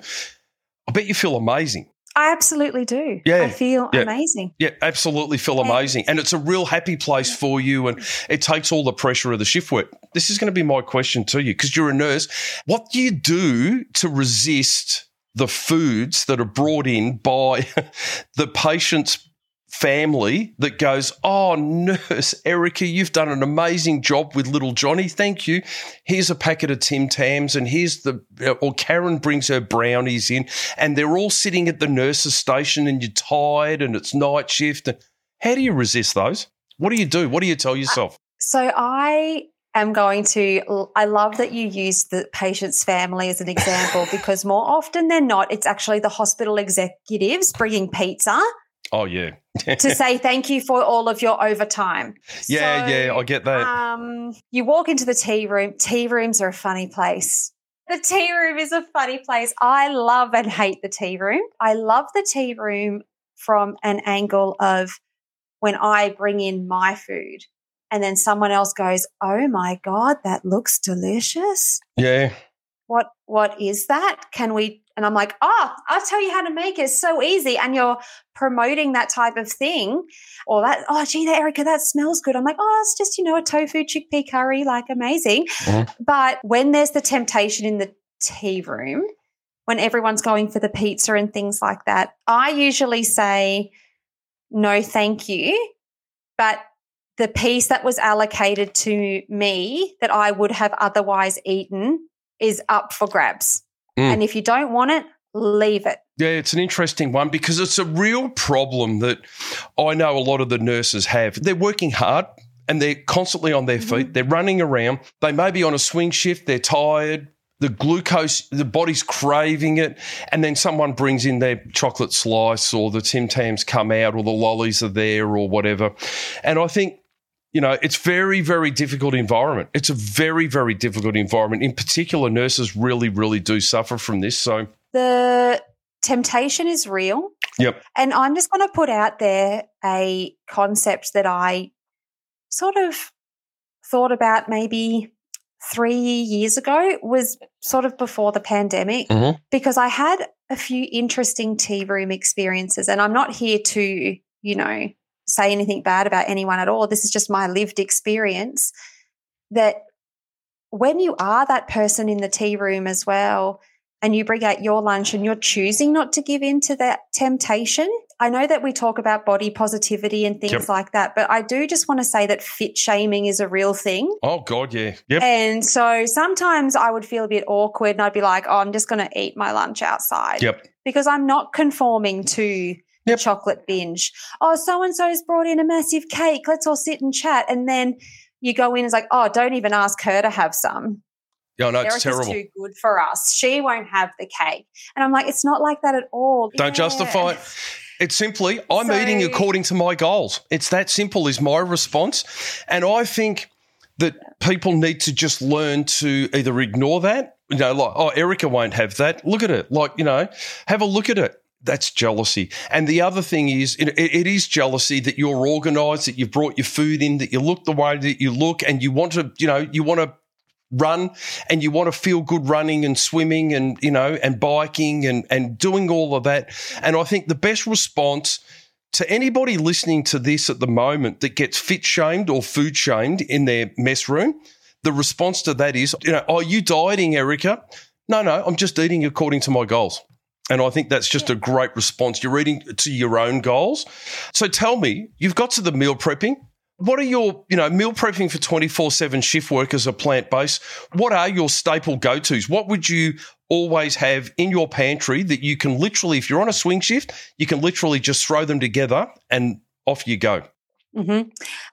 I bet you feel amazing. I absolutely do. Yeah. I feel Yeah. amazing. Yeah, absolutely feel amazing. And it's a real happy place for you and it takes all the pressure of the shift work. This is going to be my question to you because you're a nurse. What do you do to resist the foods that are brought in by the patient's family that goes, Oh, nurse Erica, you've done an amazing job with little Johnny. Thank you. Here's a packet of Tim Tams, and here's the, uh, or Karen brings her brownies in, and they're all sitting at the nurse's station, and you're tired, and it's night shift. And how do you resist those? What do you do? What do you tell yourself? So I am going to, I love that you use the patient's family as an example because more often than not, it's actually the hospital executives bringing pizza Oh, yeah. to say thank you for all of your overtime. yeah, So, yeah, I get that. Um, you walk into the tea room. Tea rooms are a funny place. The tea room is a funny place. I love and hate the tea room. I love the tea room from an angle of when I bring in my food and then someone else goes, "Oh my god, that looks delicious." yeah. What what is that? Can we and I'm like, "Oh, I'll tell you how to make it. It's so easy." And you're promoting that type of thing or that, "Oh, gee, that Erica, that smells good." I'm like, "Oh, it's just, you know, a tofu chickpea curry, like amazing." Mhm. But when there's the temptation in the tea room, when everyone's going for the pizza and things like that, I usually say, no, thank you. But the piece that was allocated to me that I would have otherwise eaten is up for grabs. Mm. And if you don't want it, leave it. Yeah, it's an interesting one because it's a real problem that I know a lot of the nurses have. They're working hard and they're constantly on their feet. They're running around. They may be on a swing shift. They're tired. The glucose, the body's craving it. And then someone brings in their chocolate slice or the Tim Tams come out or the lollies are there or whatever. And I think you know, it's very, very difficult environment. It's a very, very difficult environment. In particular, nurses really, really do suffer from this. So, The temptation is real. yep. And I'm just going to put out there a concept that I sort of thought about maybe three years ago was sort of before the pandemic Mhm. because I had a few interesting tea room experiences. And I'm not here to, you know, say anything bad about anyone at all. This is just my lived experience that when you are that person in the tea room as well, and you bring out your lunch and you're choosing not to give in to that temptation. I know that we talk about body positivity and things Yep. like that, but I do just want to say that fit shaming is a real thing. Oh, God, yeah. Yep. And so sometimes I would feel a bit awkward and I'd be like, oh, I'm just going to eat my lunch outside Yep. because I'm not conforming to Yep. chocolate binge. Oh, so and so's brought in a massive cake. Let's all sit and chat. And then you go in and it's like, oh, don't even ask her to have some. Yeah, no, it's Erica's terrible. too good for us. She won't have the cake. And I'm like, it's not like that at all. Don't Yeah. justify it. It's simply, I'm So- eating according to my goals. It's that simple, is my response. And I think that people need to just learn to either ignore that, you know, like, oh, Erica won't have that. Look at it. Like, you know, have a look at it. That's jealousy. And the other thing is, it, it is jealousy that you're organized, that you've brought your food in, that you look the way that you look, and you want to, you know, you want to run and you want to feel good running and swimming and, you know, and biking and, and doing all of that. And I think the best response to anybody listening to this at the moment that gets fit shamed or food shamed in their mess room, the response to that is, you know, are you dieting, Erica? No, no, I'm just eating according to my goals. And I think that's just yeah. a great response. You're eating to your own goals. So tell me, you've got to the meal prepping. What are your, you know, meal prepping for 24 7 shift workers are plant based? What are your staple go tos? What would you always have in your pantry that you can literally, if you're on a swing shift, you can literally just throw them together and off you go? Mm-hmm.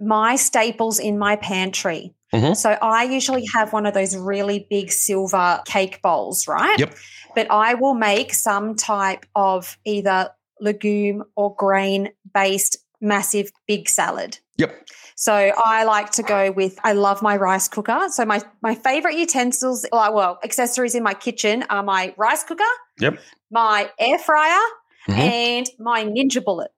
My staples in my pantry. Mm-hmm. So I usually have one of those really big silver cake bowls, right? Yep but I will make some type of either legume or grain based massive big salad. Yep. So I like to go with I love my rice cooker. So my my favorite utensils well accessories in my kitchen are my rice cooker, yep, my air fryer mm-hmm. and my Ninja Bullet.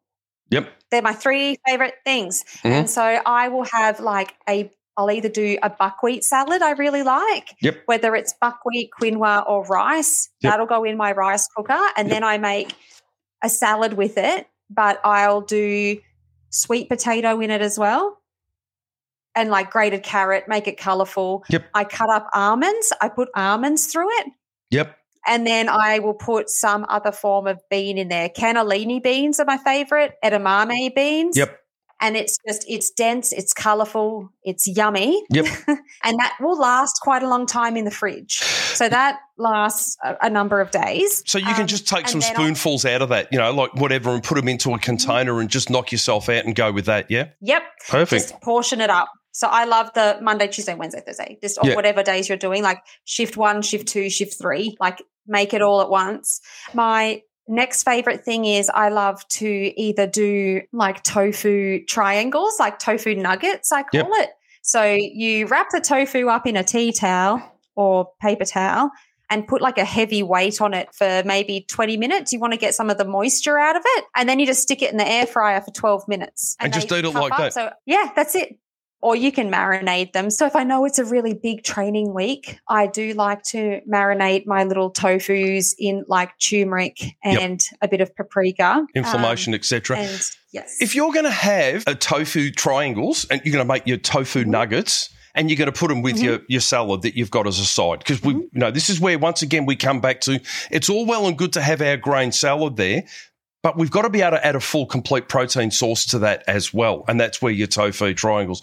Yep. They're my three favorite things. Mm-hmm. And so I will have like a I'll either do a buckwheat salad I really like, yep. whether it's buckwheat, quinoa, or rice. Yep. That'll go in my rice cooker. And yep. then I make a salad with it, but I'll do sweet potato in it as well. And like grated carrot, make it colorful. Yep. I cut up almonds. I put almonds through it. Yep. And then I will put some other form of bean in there. Cannellini beans are my favorite, edamame beans. Yep and it's just it's dense, it's colorful, it's yummy. Yep. and that will last quite a long time in the fridge. So that lasts a, a number of days. So you can um, just take some spoonfuls I'll, out of that, you know, like whatever, and put them into a mm-hmm. container and just knock yourself out and go with that. Yeah. Yep. Perfect. Just portion it up. So I love the Monday, Tuesday, Wednesday, Thursday, just yeah. whatever days you're doing, like shift one, shift two, shift three, like make it all at once. My Next favorite thing is I love to either do like tofu triangles, like tofu nuggets, I call yep. it. So you wrap the tofu up in a tea towel or paper towel and put like a heavy weight on it for maybe 20 minutes. You want to get some of the moisture out of it. And then you just stick it in the air fryer for 12 minutes. And, and just eat it like up. that. So yeah, that's it or you can marinate them. So if I know it's a really big training week, I do like to marinate my little tofus in like turmeric and yep. a bit of paprika, inflammation, um, etc. Yes. If you're going to have a tofu triangles and you're going to make your tofu mm-hmm. nuggets, and you're going to put them with mm-hmm. your, your salad that you've got as a side. Because we, mm-hmm. you know, this is where once again we come back to it's all well and good to have our grain salad there, but we've got to be able to add a full, complete protein source to that as well. And that's where your tofu triangles.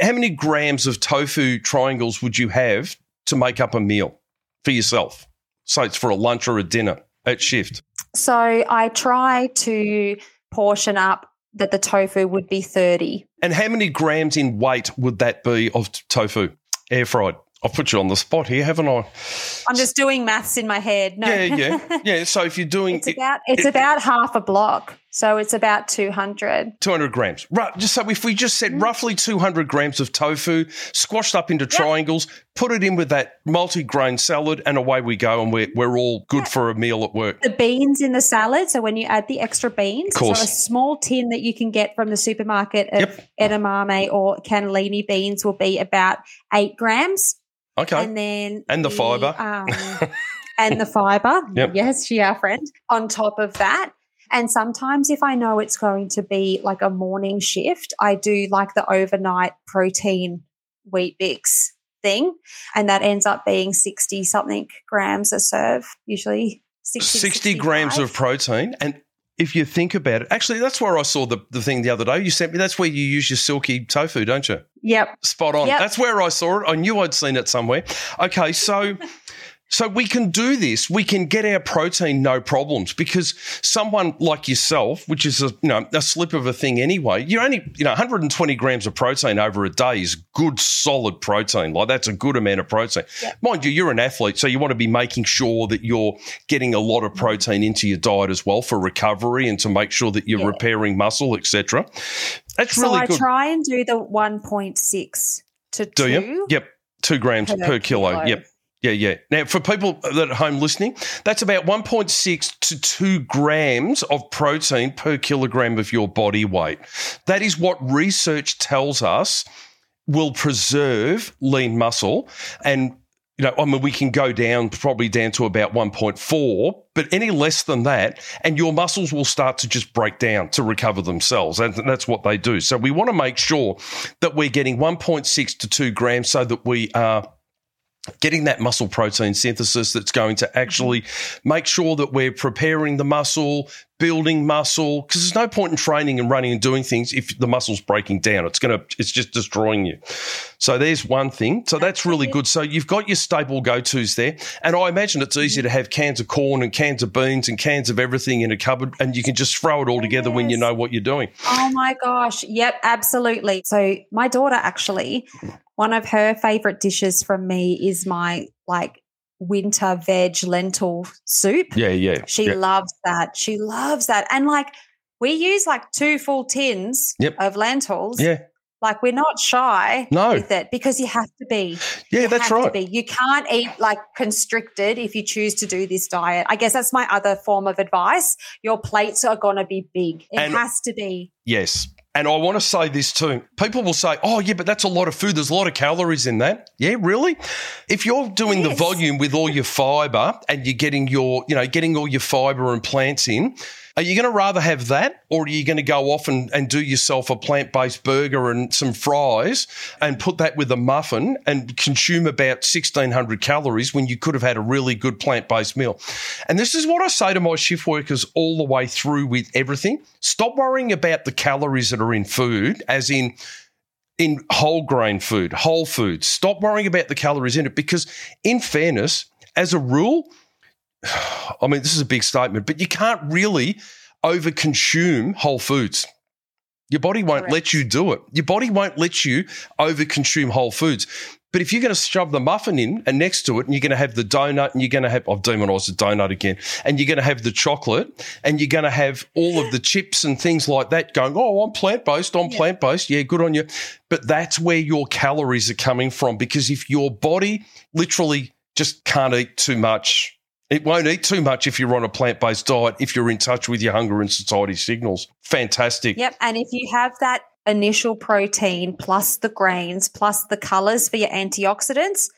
How many grams of tofu triangles would you have to make up a meal for yourself? So it's for a lunch or a dinner at shift. So I try to portion up that the tofu would be 30. And how many grams in weight would that be of tofu air fried? I've put you on the spot here, haven't I? I'm just doing maths in my head. No. Yeah, yeah, yeah. So if you're doing, it's about it's it, about half a block, so it's about 200. 200 grams. Right. Just so if we just said mm. roughly 200 grams of tofu, squashed up into yep. triangles, put it in with that multi-grain salad, and away we go, and we're we're all good for a meal at work. The beans in the salad. So when you add the extra beans, so a small tin that you can get from the supermarket of yep. edamame or cannellini beans will be about eight grams. Okay. And then and the, the fiber. Um, and the fiber. Yep. Yes, she our friend. On top of that. And sometimes if I know it's going to be like a morning shift, I do like the overnight protein Weet-Bix thing. And that ends up being 60 something grams a serve, usually 60, 60 grams of protein. And if you think about it, actually, that's where I saw the, the thing the other day. You sent me, that's where you use your silky tofu, don't you? Yep. Spot on. Yep. That's where I saw it. I knew I'd seen it somewhere. Okay, so So we can do this. We can get our protein no problems because someone like yourself, which is a you know a slip of a thing anyway, you only you know 120 grams of protein over a day is good solid protein. Like that's a good amount of protein. Yep. Mind you, you're an athlete, so you want to be making sure that you're getting a lot of mm-hmm. protein into your diet as well for recovery and to make sure that you're repairing muscle, etc. That's so really I good. try and do the 1.6 to Do two. you? Yep. Two grams per, per kilo. kilo. Yep. Yeah, yeah. Now, for people that are at home listening, that's about 1.6 to 2 grams of protein per kilogram of your body weight. That is what research tells us will preserve lean muscle. And, you know, I mean, we can go down probably down to about 1.4, but any less than that, and your muscles will start to just break down to recover themselves. And that's what they do. So we want to make sure that we're getting 1.6 to 2 grams so that we are getting that muscle protein synthesis that's going to actually make sure that we're preparing the muscle, building muscle, because there's no point in training and running and doing things if the muscle's breaking down. It's to, it's just destroying you. So there's one thing. So that's really good. So you've got your staple go tos there. And I imagine it's easy to have cans of corn and cans of beans and cans of everything in a cupboard and you can just throw it all together when you know what you're doing. Oh my gosh. Yep, absolutely. So my daughter actually, one of her favorite dishes from me is my like winter veg lentil soup. Yeah, yeah. She yeah. loves that. She loves that. And like we use like two full tins Yep. of lentils. Yeah. Like we're not shy No. with it because you have to be. Yeah, You that's right. You can't eat like constricted if you choose to do this diet. I guess that's my other form of advice. Your plates are going to be big. It And- has to be. Yes. And I want to say this too. People will say, oh, yeah, but that's a lot of food. There's a lot of calories in that. Yeah, really? If you're doing the volume with all your fiber and you're getting your, you know, getting all your fiber and plants in, are you going to rather have that or are you going to go off and, and do yourself a plant based burger and some fries and put that with a muffin and consume about 1600 calories when you could have had a really good plant based meal? And this is what I say to my shift workers all the way through with everything. Stop worrying about the calories that are in food, as in in whole grain food, whole foods. Stop worrying about the calories in it because, in fairness, as a rule, I mean, this is a big statement, but you can't really overconsume whole foods. Your body won't Correct. let you do it. Your body won't let you overconsume whole foods. But if you're going to shove the muffin in and next to it, and you're going to have the donut, and you're going to have, I've demonized the donut again, and you're going to have the chocolate, and you're going to have all of the chips and things like that going, oh, I'm plant based, I'm Yeah. plant based. Yeah, good on you. But that's where your calories are coming from because if your body literally just can't eat too much, it won't eat too much if you're on a plant based diet, if you're in touch with your hunger and satiety signals. Fantastic. Yep. And if you have that initial protein plus the grains plus the colors for your antioxidants,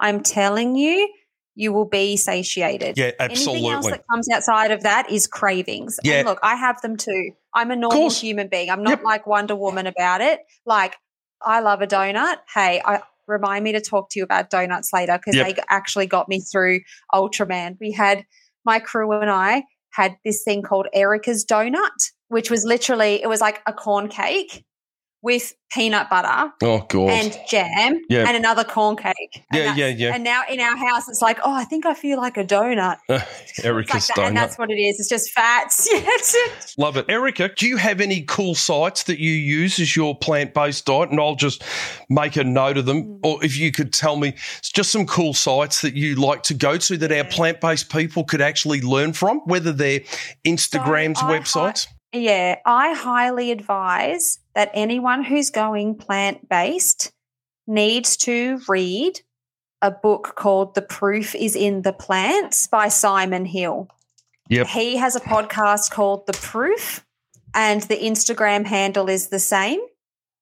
I'm telling you, you will be satiated. Yeah, absolutely. Anything else that comes outside of that is cravings. Yeah. And look, I have them too. I'm a normal human being. I'm not Yep. like Wonder Woman about it. Like, I love a donut. Hey, I remind me to talk to you about donuts later because Yep. they actually got me through Ultraman. We had my crew and I had this thing called Erica's Donut, which was literally it was like a corn cake with peanut butter Oh, God. and jam Yeah. and another corn cake. And Yeah, yeah, yeah. And now in our house, it's like, oh, I think I feel like a donut. Erica's like that, and donut. that's what it is. It's just fats. Yes. Love it. Erica, do you have any cool sites that you use as your plant based diet? And I'll just make a note of Mm. them. Or if you could tell me just some cool sites that you like to go to that our plant based people could actually learn from, whether they're Instagram's hi- websites. yeah, I highly advise that anyone who's going plant based needs to read a book called The Proof is in the Plants by Simon Hill. Yep. He has a podcast called The Proof, and the Instagram handle is the same.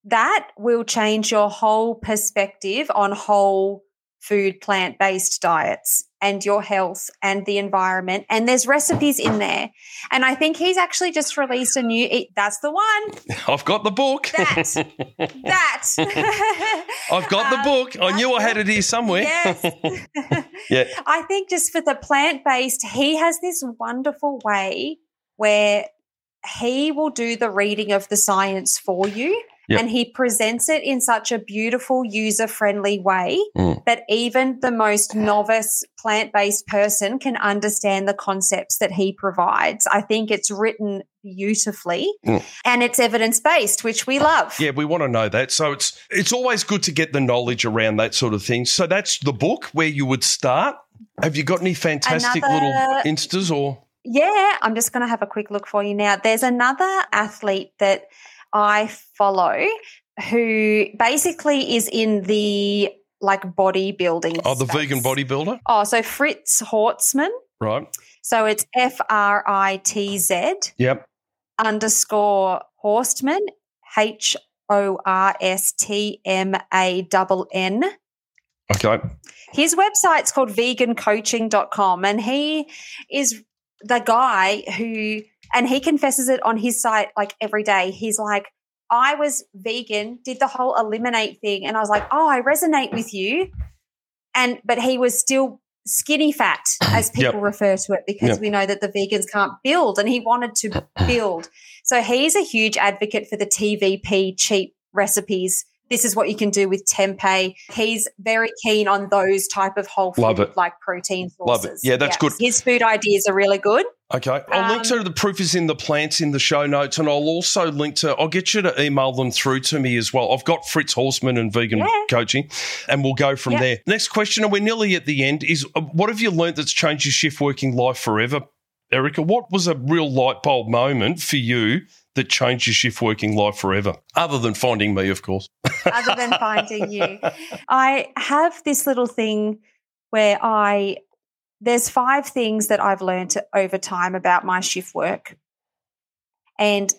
That will change your whole perspective on whole food plant based diets and your health and the environment. And there's recipes in there. And I think he's actually just released a new, that's the one. I've got the book. That. That. I've got the Um, book. I knew I had it here somewhere. Yes. Yeah. I think just for the plant based, he has this wonderful way where he will do the reading of the science for you. Yep. And he presents it in such a beautiful, user friendly way Mm. that even the most novice plant based person can understand the concepts that he provides. I think it's written beautifully Mm. and it's evidence based, which we love. Yeah, we want to know that. So it's it's always good to get the knowledge around that sort of thing. So that's the book where you would start. Have you got any fantastic Another- little instas or Yeah, I'm just going to have a quick look for you now. There's another athlete that I follow who basically is in the like bodybuilding. Oh, the space. vegan bodybuilder? Oh, so Fritz Horstmann. Right. So it's F R I T Z Yep. underscore Horstmann, H O R S T M A N N. Okay. His website's called vegancoaching.com and he is the guy who and he confesses it on his site like every day. He's like, I was vegan, did the whole eliminate thing, and I was like, oh, I resonate with you. And but he was still skinny fat, as people Yep. refer to it, because Yep. we know that the vegans can't build, and he wanted to build. So he's a huge advocate for the TVP cheap recipes. This is what you can do with tempeh. He's very keen on those type of whole food Love it. like protein sources. Love it. Yeah, that's good. His food ideas are really good. Okay. I'll link Um, to the proof is in the plants in the show notes, and I'll also link to, I'll get you to email them through to me as well. I've got Fritz Horstmann and vegan Yeah. coaching, and we'll go from Yeah. there. Next question, and we're nearly at the end, is uh, what have you learnt that's changed your shift working life forever, Erica? What was a real light bulb moment for you that changed your shift working life forever? Other than finding me, of course. other than finding you. I have this little thing where I there's five things that I've learned over time about my shift work. And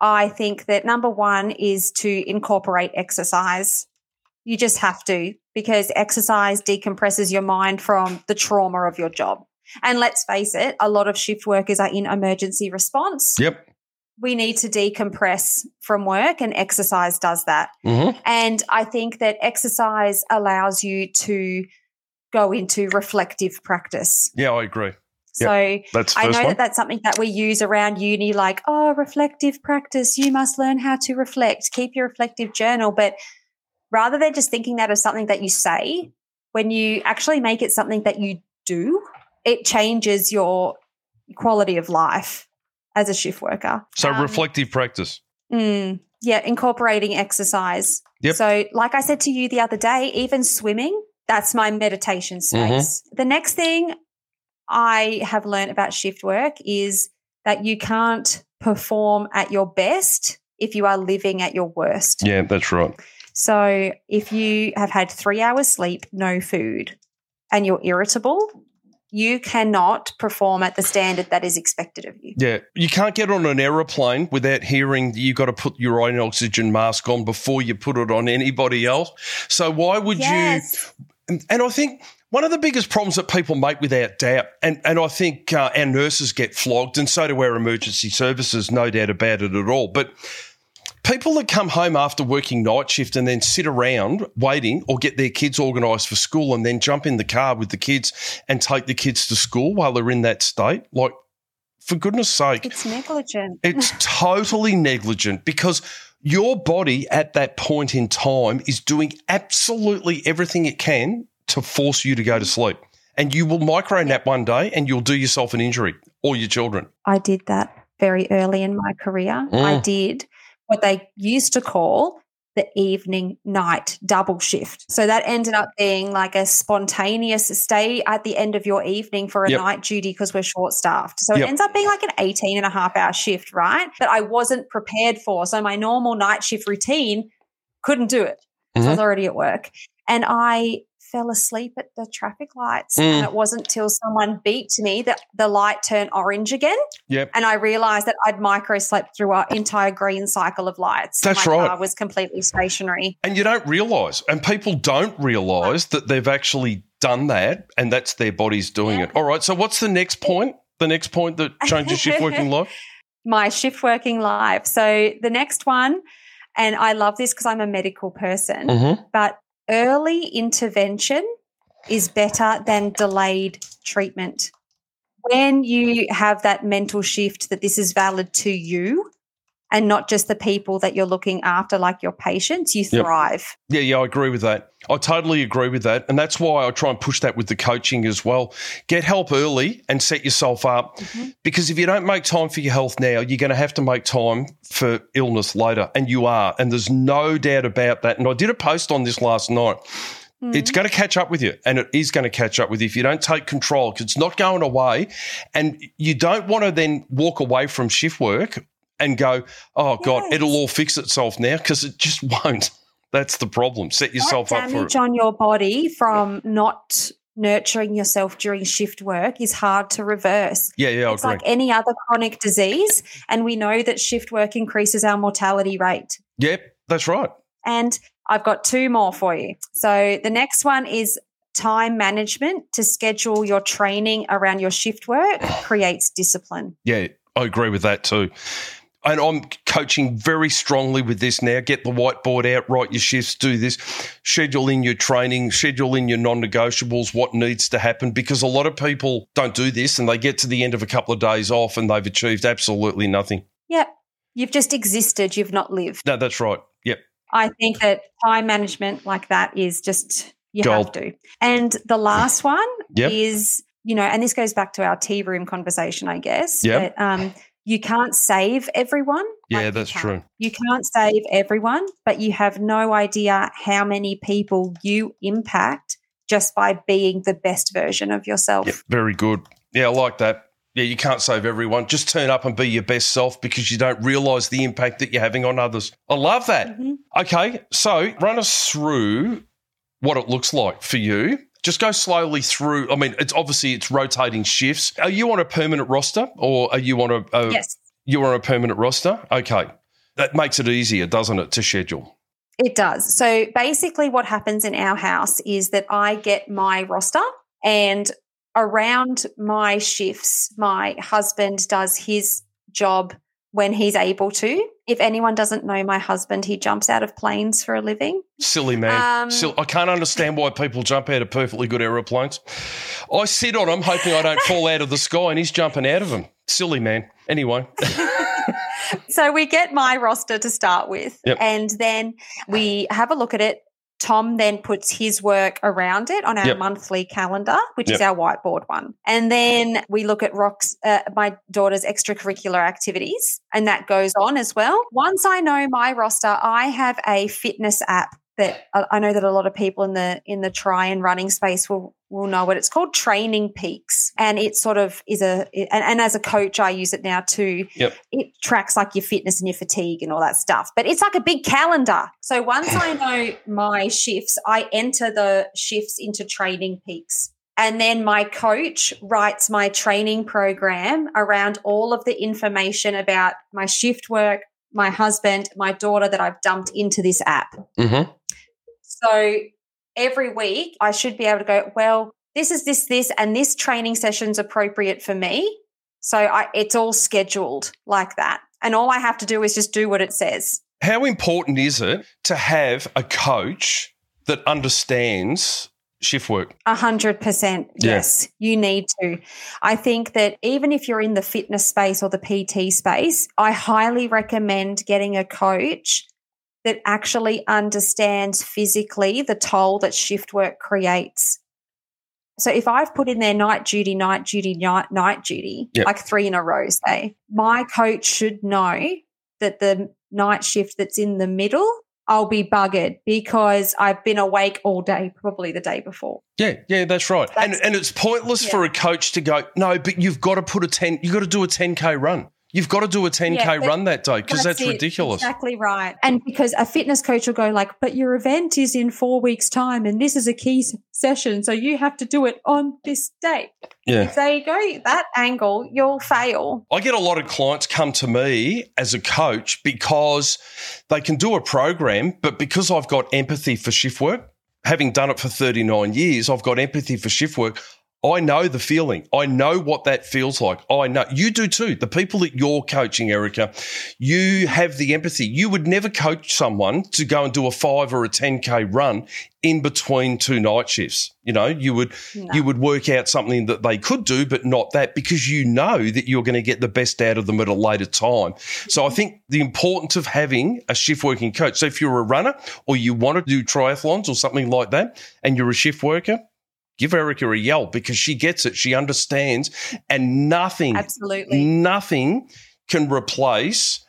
I think that number 1 is to incorporate exercise. You just have to because exercise decompresses your mind from the trauma of your job. And let's face it, a lot of shift workers are in emergency response. Yep. We need to decompress from work and exercise does that. Mm-hmm. And I think that exercise allows you to go into reflective practice. Yeah, I agree. So That's I know one. that that's something that we use around uni, like, oh, reflective practice. You must learn how to reflect, keep your reflective journal. But rather than just thinking that as something that you say, when you actually make it something that you do, it changes your quality of life as a shift worker. so Um, reflective practice. Mm, yeah, incorporating exercise. Yep. So, like I said to you the other day, even swimming, that's my meditation Mm-hmm. space. The next thing I have learned about shift work is that you can't perform at your best if you are living at your worst. Yeah, that's right. So, if you have had three hours sleep, no food, and you're irritable, you cannot perform at the standard that is expected of you. Yeah, you can't get on an aeroplane without hearing that you got to put your own oxygen mask on before you put it on anybody else. So why would Yes. you? And, and I think one of the biggest problems that people make without doubt, and, and I think uh, our nurses get flogged, and so do our emergency services, no doubt about it at all. But people that come home after working night shift and then sit around waiting or get their kids organised for school and then jump in the car with the kids and take the kids to school while they're in that state, like, for goodness sake, It's negligent. it's totally negligent because your body at that point in time is doing absolutely everything it can to force you to go to sleep. And you will micro nap one day and you'll do yourself an injury or your children. I did that very early in my career. I Mm. did what they used to call the evening night double shift. So that ended up being like a spontaneous stay at the end of your evening for a Yep. night duty because we're short staffed. So Yep. it ends up being like an 18 and a half hour shift, right? That I wasn't prepared for. So my normal night shift routine couldn't do it. So I mm-hmm. was already at work. And I fell asleep at the traffic lights. Mm. And it wasn't till someone beeped me that the light turned orange again. Yep. And I realized that I'd micro slept through our entire green cycle of lights. That's My right. car was completely stationary. And you don't realize, and people don't realize that they've actually done that and that's their bodies doing Yeah. it. All right. So, what's the next point? The next point that changes shift working life? My shift working life. So the next one, and I love this because I'm a medical person, Mm-hmm. but early intervention is better than delayed treatment. When you have that mental shift that this is valid to you and not just the people that you're looking after, like your patients, you Yep. thrive. Yeah, yeah, I agree with that. I totally agree with that. And that's why I try and push that with the coaching as well. Get help early and set yourself up Mm-hmm. because if you don't make time for your health now, you're going to have to make time for illness later. And you are. And there's no doubt about that. And I did a post on this last night. It's going to catch up with you, and it is going to catch up with you if you don't take control because it's not going away. And you don't want to then walk away from shift work and go, oh, God, Yes. it'll all fix itself now because it just won't. That's the problem. Set yourself that up for damage on your body from not nurturing yourself during shift work is hard to reverse. Yeah, yeah, I it's agree. like any other chronic disease. And we know that shift work increases our mortality rate. yep, that's right. And I've got two more for you. So the next one is time management to schedule your training around your shift work creates discipline. Yeah, I agree with that too. And I'm coaching very strongly with this now. Get the whiteboard out, write your shifts, do this, schedule in your training, schedule in your non negotiables, what needs to happen, because a lot of people don't do this and they get to the end of a couple of days off and they've achieved absolutely nothing. Yep. You've just existed, you've not lived. No, that's right. Yep. I think that time management like that is just you Gold. have to. And the last one Yep. is, you know, and this goes back to our tea room conversation, I guess. But um, you can't save everyone. Yeah, Like, that's can't. true. You can't save everyone, but you have no idea how many people you impact just by being the best version of yourself. Very good. Yeah, I like that. Yeah, you can't save everyone. Just turn up and be your best self because you don't realize the impact that you're having on others. I love that. Mhm. Okay, so run us through what it looks like for you. Just go slowly through. I mean, it's obviously it's rotating shifts. Are you on a permanent roster or are you on a, a Yes, you're on a permanent roster? Okay. That makes it easier, doesn't it, to schedule? it does. So basically, what happens in our house is that I get my roster and around my shifts, my husband does his job when he's able to. If anyone doesn't know my husband, he jumps out of planes for a living. Silly man. Um, I can't understand why people jump out of perfectly good aeroplanes. I sit on him hoping I don't fall out of the sky and he's jumping out of them. Silly man. Anyway. so we get my roster to start with, Yep. and then we have a look at it. Tom then puts his work around it on our Yep. monthly calendar, which is our whiteboard one. And then we look at Rock's, uh, my daughter's extracurricular activities, and that goes on as well. Once I know my roster, I have a fitness app that I know that a lot of people in the in the try and running space will will know what it's called TrainingPeaks. And it sort of is a and, and as a coach i use it now too. Yep. it tracks like your fitness and your fatigue and all that stuff. But it's like a big calendar. So once i know my shifts i enter the shifts into TrainingPeaks. And then my coach writes my training program around all of the information about my shift work my husband my daughter that i've dumped into this app. Mm-hmm. So every week I should be able to go, well, this is this, this, and this training session's appropriate for me. So I, it's all scheduled like that. And all I have to do is just do what it says. How important is it to have a coach that understands shift work? A hundred percent. Yes, you need to. I think that even if you're in the fitness space or the PT space, I highly recommend getting a coach that actually understands physically the toll that shift work creates. So if I've put in there night duty, night duty, night, night duty, Yep. like three in a row, say, my coach should know that the night shift that's in the middle, I'll be buggered because I've been awake all day, probably the day before. Yeah, yeah, that's right. and and it's pointless yeah. for a coach to go, no, but you've got to put a 10, you've got to do a 10K run. You've got to do a 10K Yeah, but run that day because that's, it. ridiculous. Exactly right. And because a fitness coach will go like, but your event is in four weeks time and this is a key session. So you have to do it on this date. Yeah. If they go that angle, you'll fail. I get a lot of clients come to me as a coach because they can do a program, but because I've got empathy for shift work, having done it for 39 years, I've got empathy for shift work. I know the feeling. I know what that feels like. I know you do too. The people that you're coaching, Erica, you have the empathy. You would never coach someone to go and do a five or a 10K run in between two night shifts. You know, you would No. you would work out something that they could do, but not that because you know that you're going to get the best out of them at a later time. So I mm-hmm. think the importance of having a shift working coach. So if you're a runner or you want to do triathlons or something like that, and you're a shift worker, give Erica a yell because she gets it. She understands, and nothing, Absolutely. nothing can replace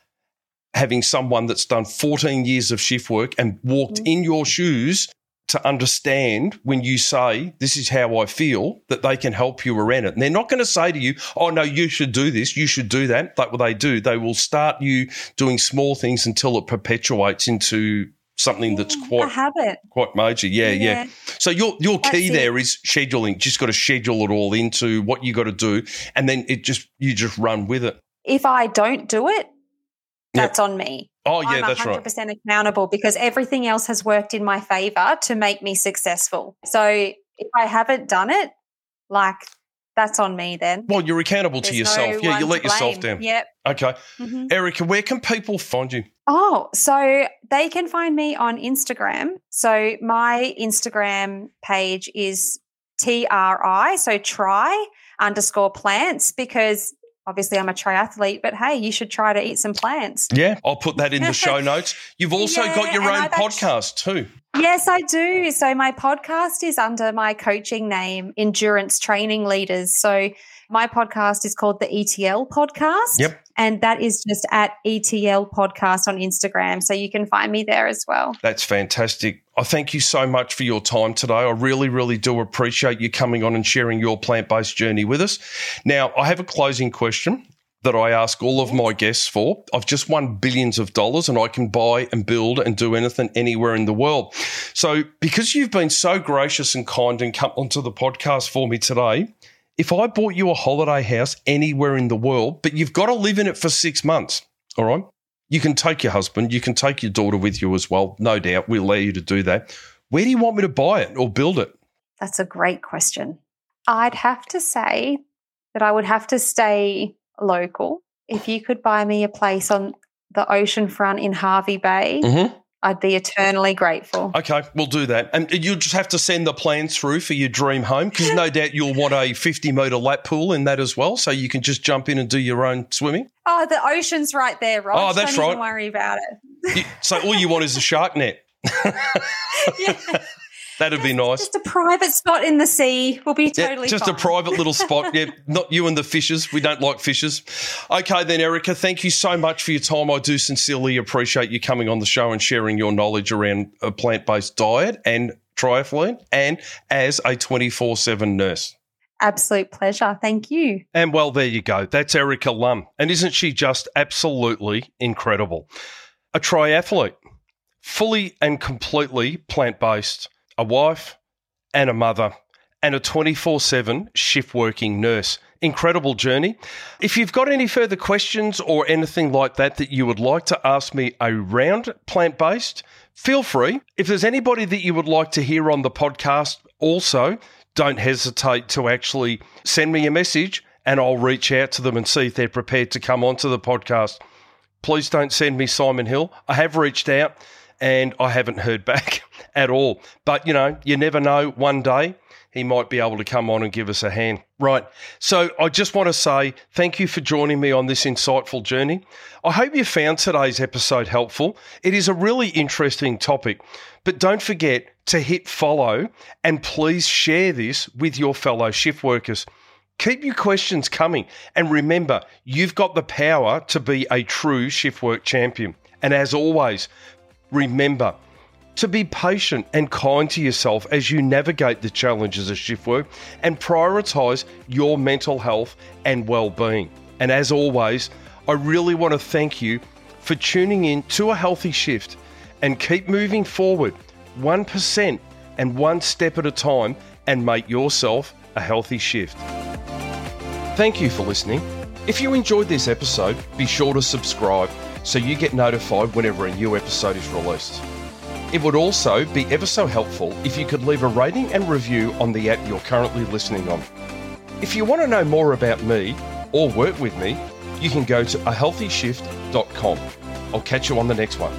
having someone that's done 14 years of shift work and walked Mm. in your shoes to understand when you say, This is how I feel, that they can help you around it. And they're not going to say to you, Oh, no, you should do this, you should do that. Like what they do, they will start you doing small things until it perpetuates into something that's mm, quite a habit. quite major. Yeah, yeah. Yeah. So your your That's key it. there is scheduling. Just got to schedule it all into what you got to do, and then it just you just run with it. If I don't do it, that's on me. Oh yeah, I'm that's 100% right. accountable because everything else has worked in my favor to make me successful. So if I haven't done it, like that's on me then. Well, you're accountable to yourself. no yeah, you let yourself down. Yep. Okay, Mhm. Erica, where can people find you? Oh, so they can find me on Instagram. So my Instagram page is TRI, so try underscore plants, because obviously I'm a triathlete, but hey, you should try to eat some plants. Yeah, I'll put that in the show notes. You've also Yeah, got your own I've podcast too. Yes, I do. So my podcast is under my coaching name, Endurance Training Leaders. So my podcast is called the ETL Podcast. Yep. And that is just at ETL Podcast on Instagram. So you can find me there as well. That's fantastic. I thank you so much for your time today. I really, really do appreciate you coming on and sharing your plant based journey with us. Now, I have a closing question that I ask all of my guests for. I've just won billions of dollars and I can buy and build and do anything anywhere in the world. So, because you've been so gracious and kind and come onto the podcast for me today, if I bought you a holiday house anywhere in the world, but you've got to live in it for six months, all right? You can take your husband, you can take your daughter with you as well. No doubt, we'll allow you to do that. Where do you want me to buy it or build it? That's a great question. I'd have to say that I would have to stay local. If you could buy me a place on the ocean front in Hervey Bay, Mm-hmm. I'd be eternally grateful. Okay, we'll do that. And you'll just have to send the plans through for your dream home because no doubt you'll want a 50 metre lap pool in that as well. So you can just jump in and do your own swimming. Oh, the ocean's right there, Rob. Oh, that's Don't right. even worry about it. So all you want is a shark net. Yeah. That'd be nice. Just a private spot in the sea We'll be Yeah, totally just fine. a private little spot. Yeah, not you and the fishes. We don't like fishes. Okay, then, Erica, thank you so much for your time. I do sincerely appreciate you coming on the show and sharing your knowledge around a plant based diet and triathlon and as a 24 7 nurse. Absolute pleasure. Thank you. And well, there you go. That's Erica Lum. And isn't she just absolutely incredible? A triathlete, fully and completely plant based, a wife and a mother, and a 24 7 shift working nurse. Incredible journey. If you've got any further questions or anything like that that you would like to ask me around plant based, feel free. If there's anybody that you would like to hear on the podcast, also don't hesitate to actually send me a message and I'll reach out to them and see if they're prepared to come onto the podcast. Please don't send me Simon Hill. I have reached out and I haven't heard back at all. But, you know, you never know. One day he might be able to come on and give us a hand. Right. So I just want to say thank you for joining me on this insightful journey. I hope you found today's episode helpful. It is a really interesting topic, but don't forget to hit follow and please share this with your fellow shift workers. Keep your questions coming. And remember, you've got the power to be a true shift work champion. And as always, remember to be patient and kind to yourself as you navigate the challenges of shift work and prioritize your mental health and well being. And as always, I really want to thank you for tuning in to a healthy shift and keep moving forward 1% and one step at a time and make yourself a healthy shift. Thank you for listening. If you enjoyed this episode, be sure to subscribe so you get notified whenever a new episode is released. It would also be ever so helpful if you could leave a rating and review on the app you're currently listening on. If you want to know more about me or work with me, you can go to ahealthyshift.com. I'll catch you on the next one.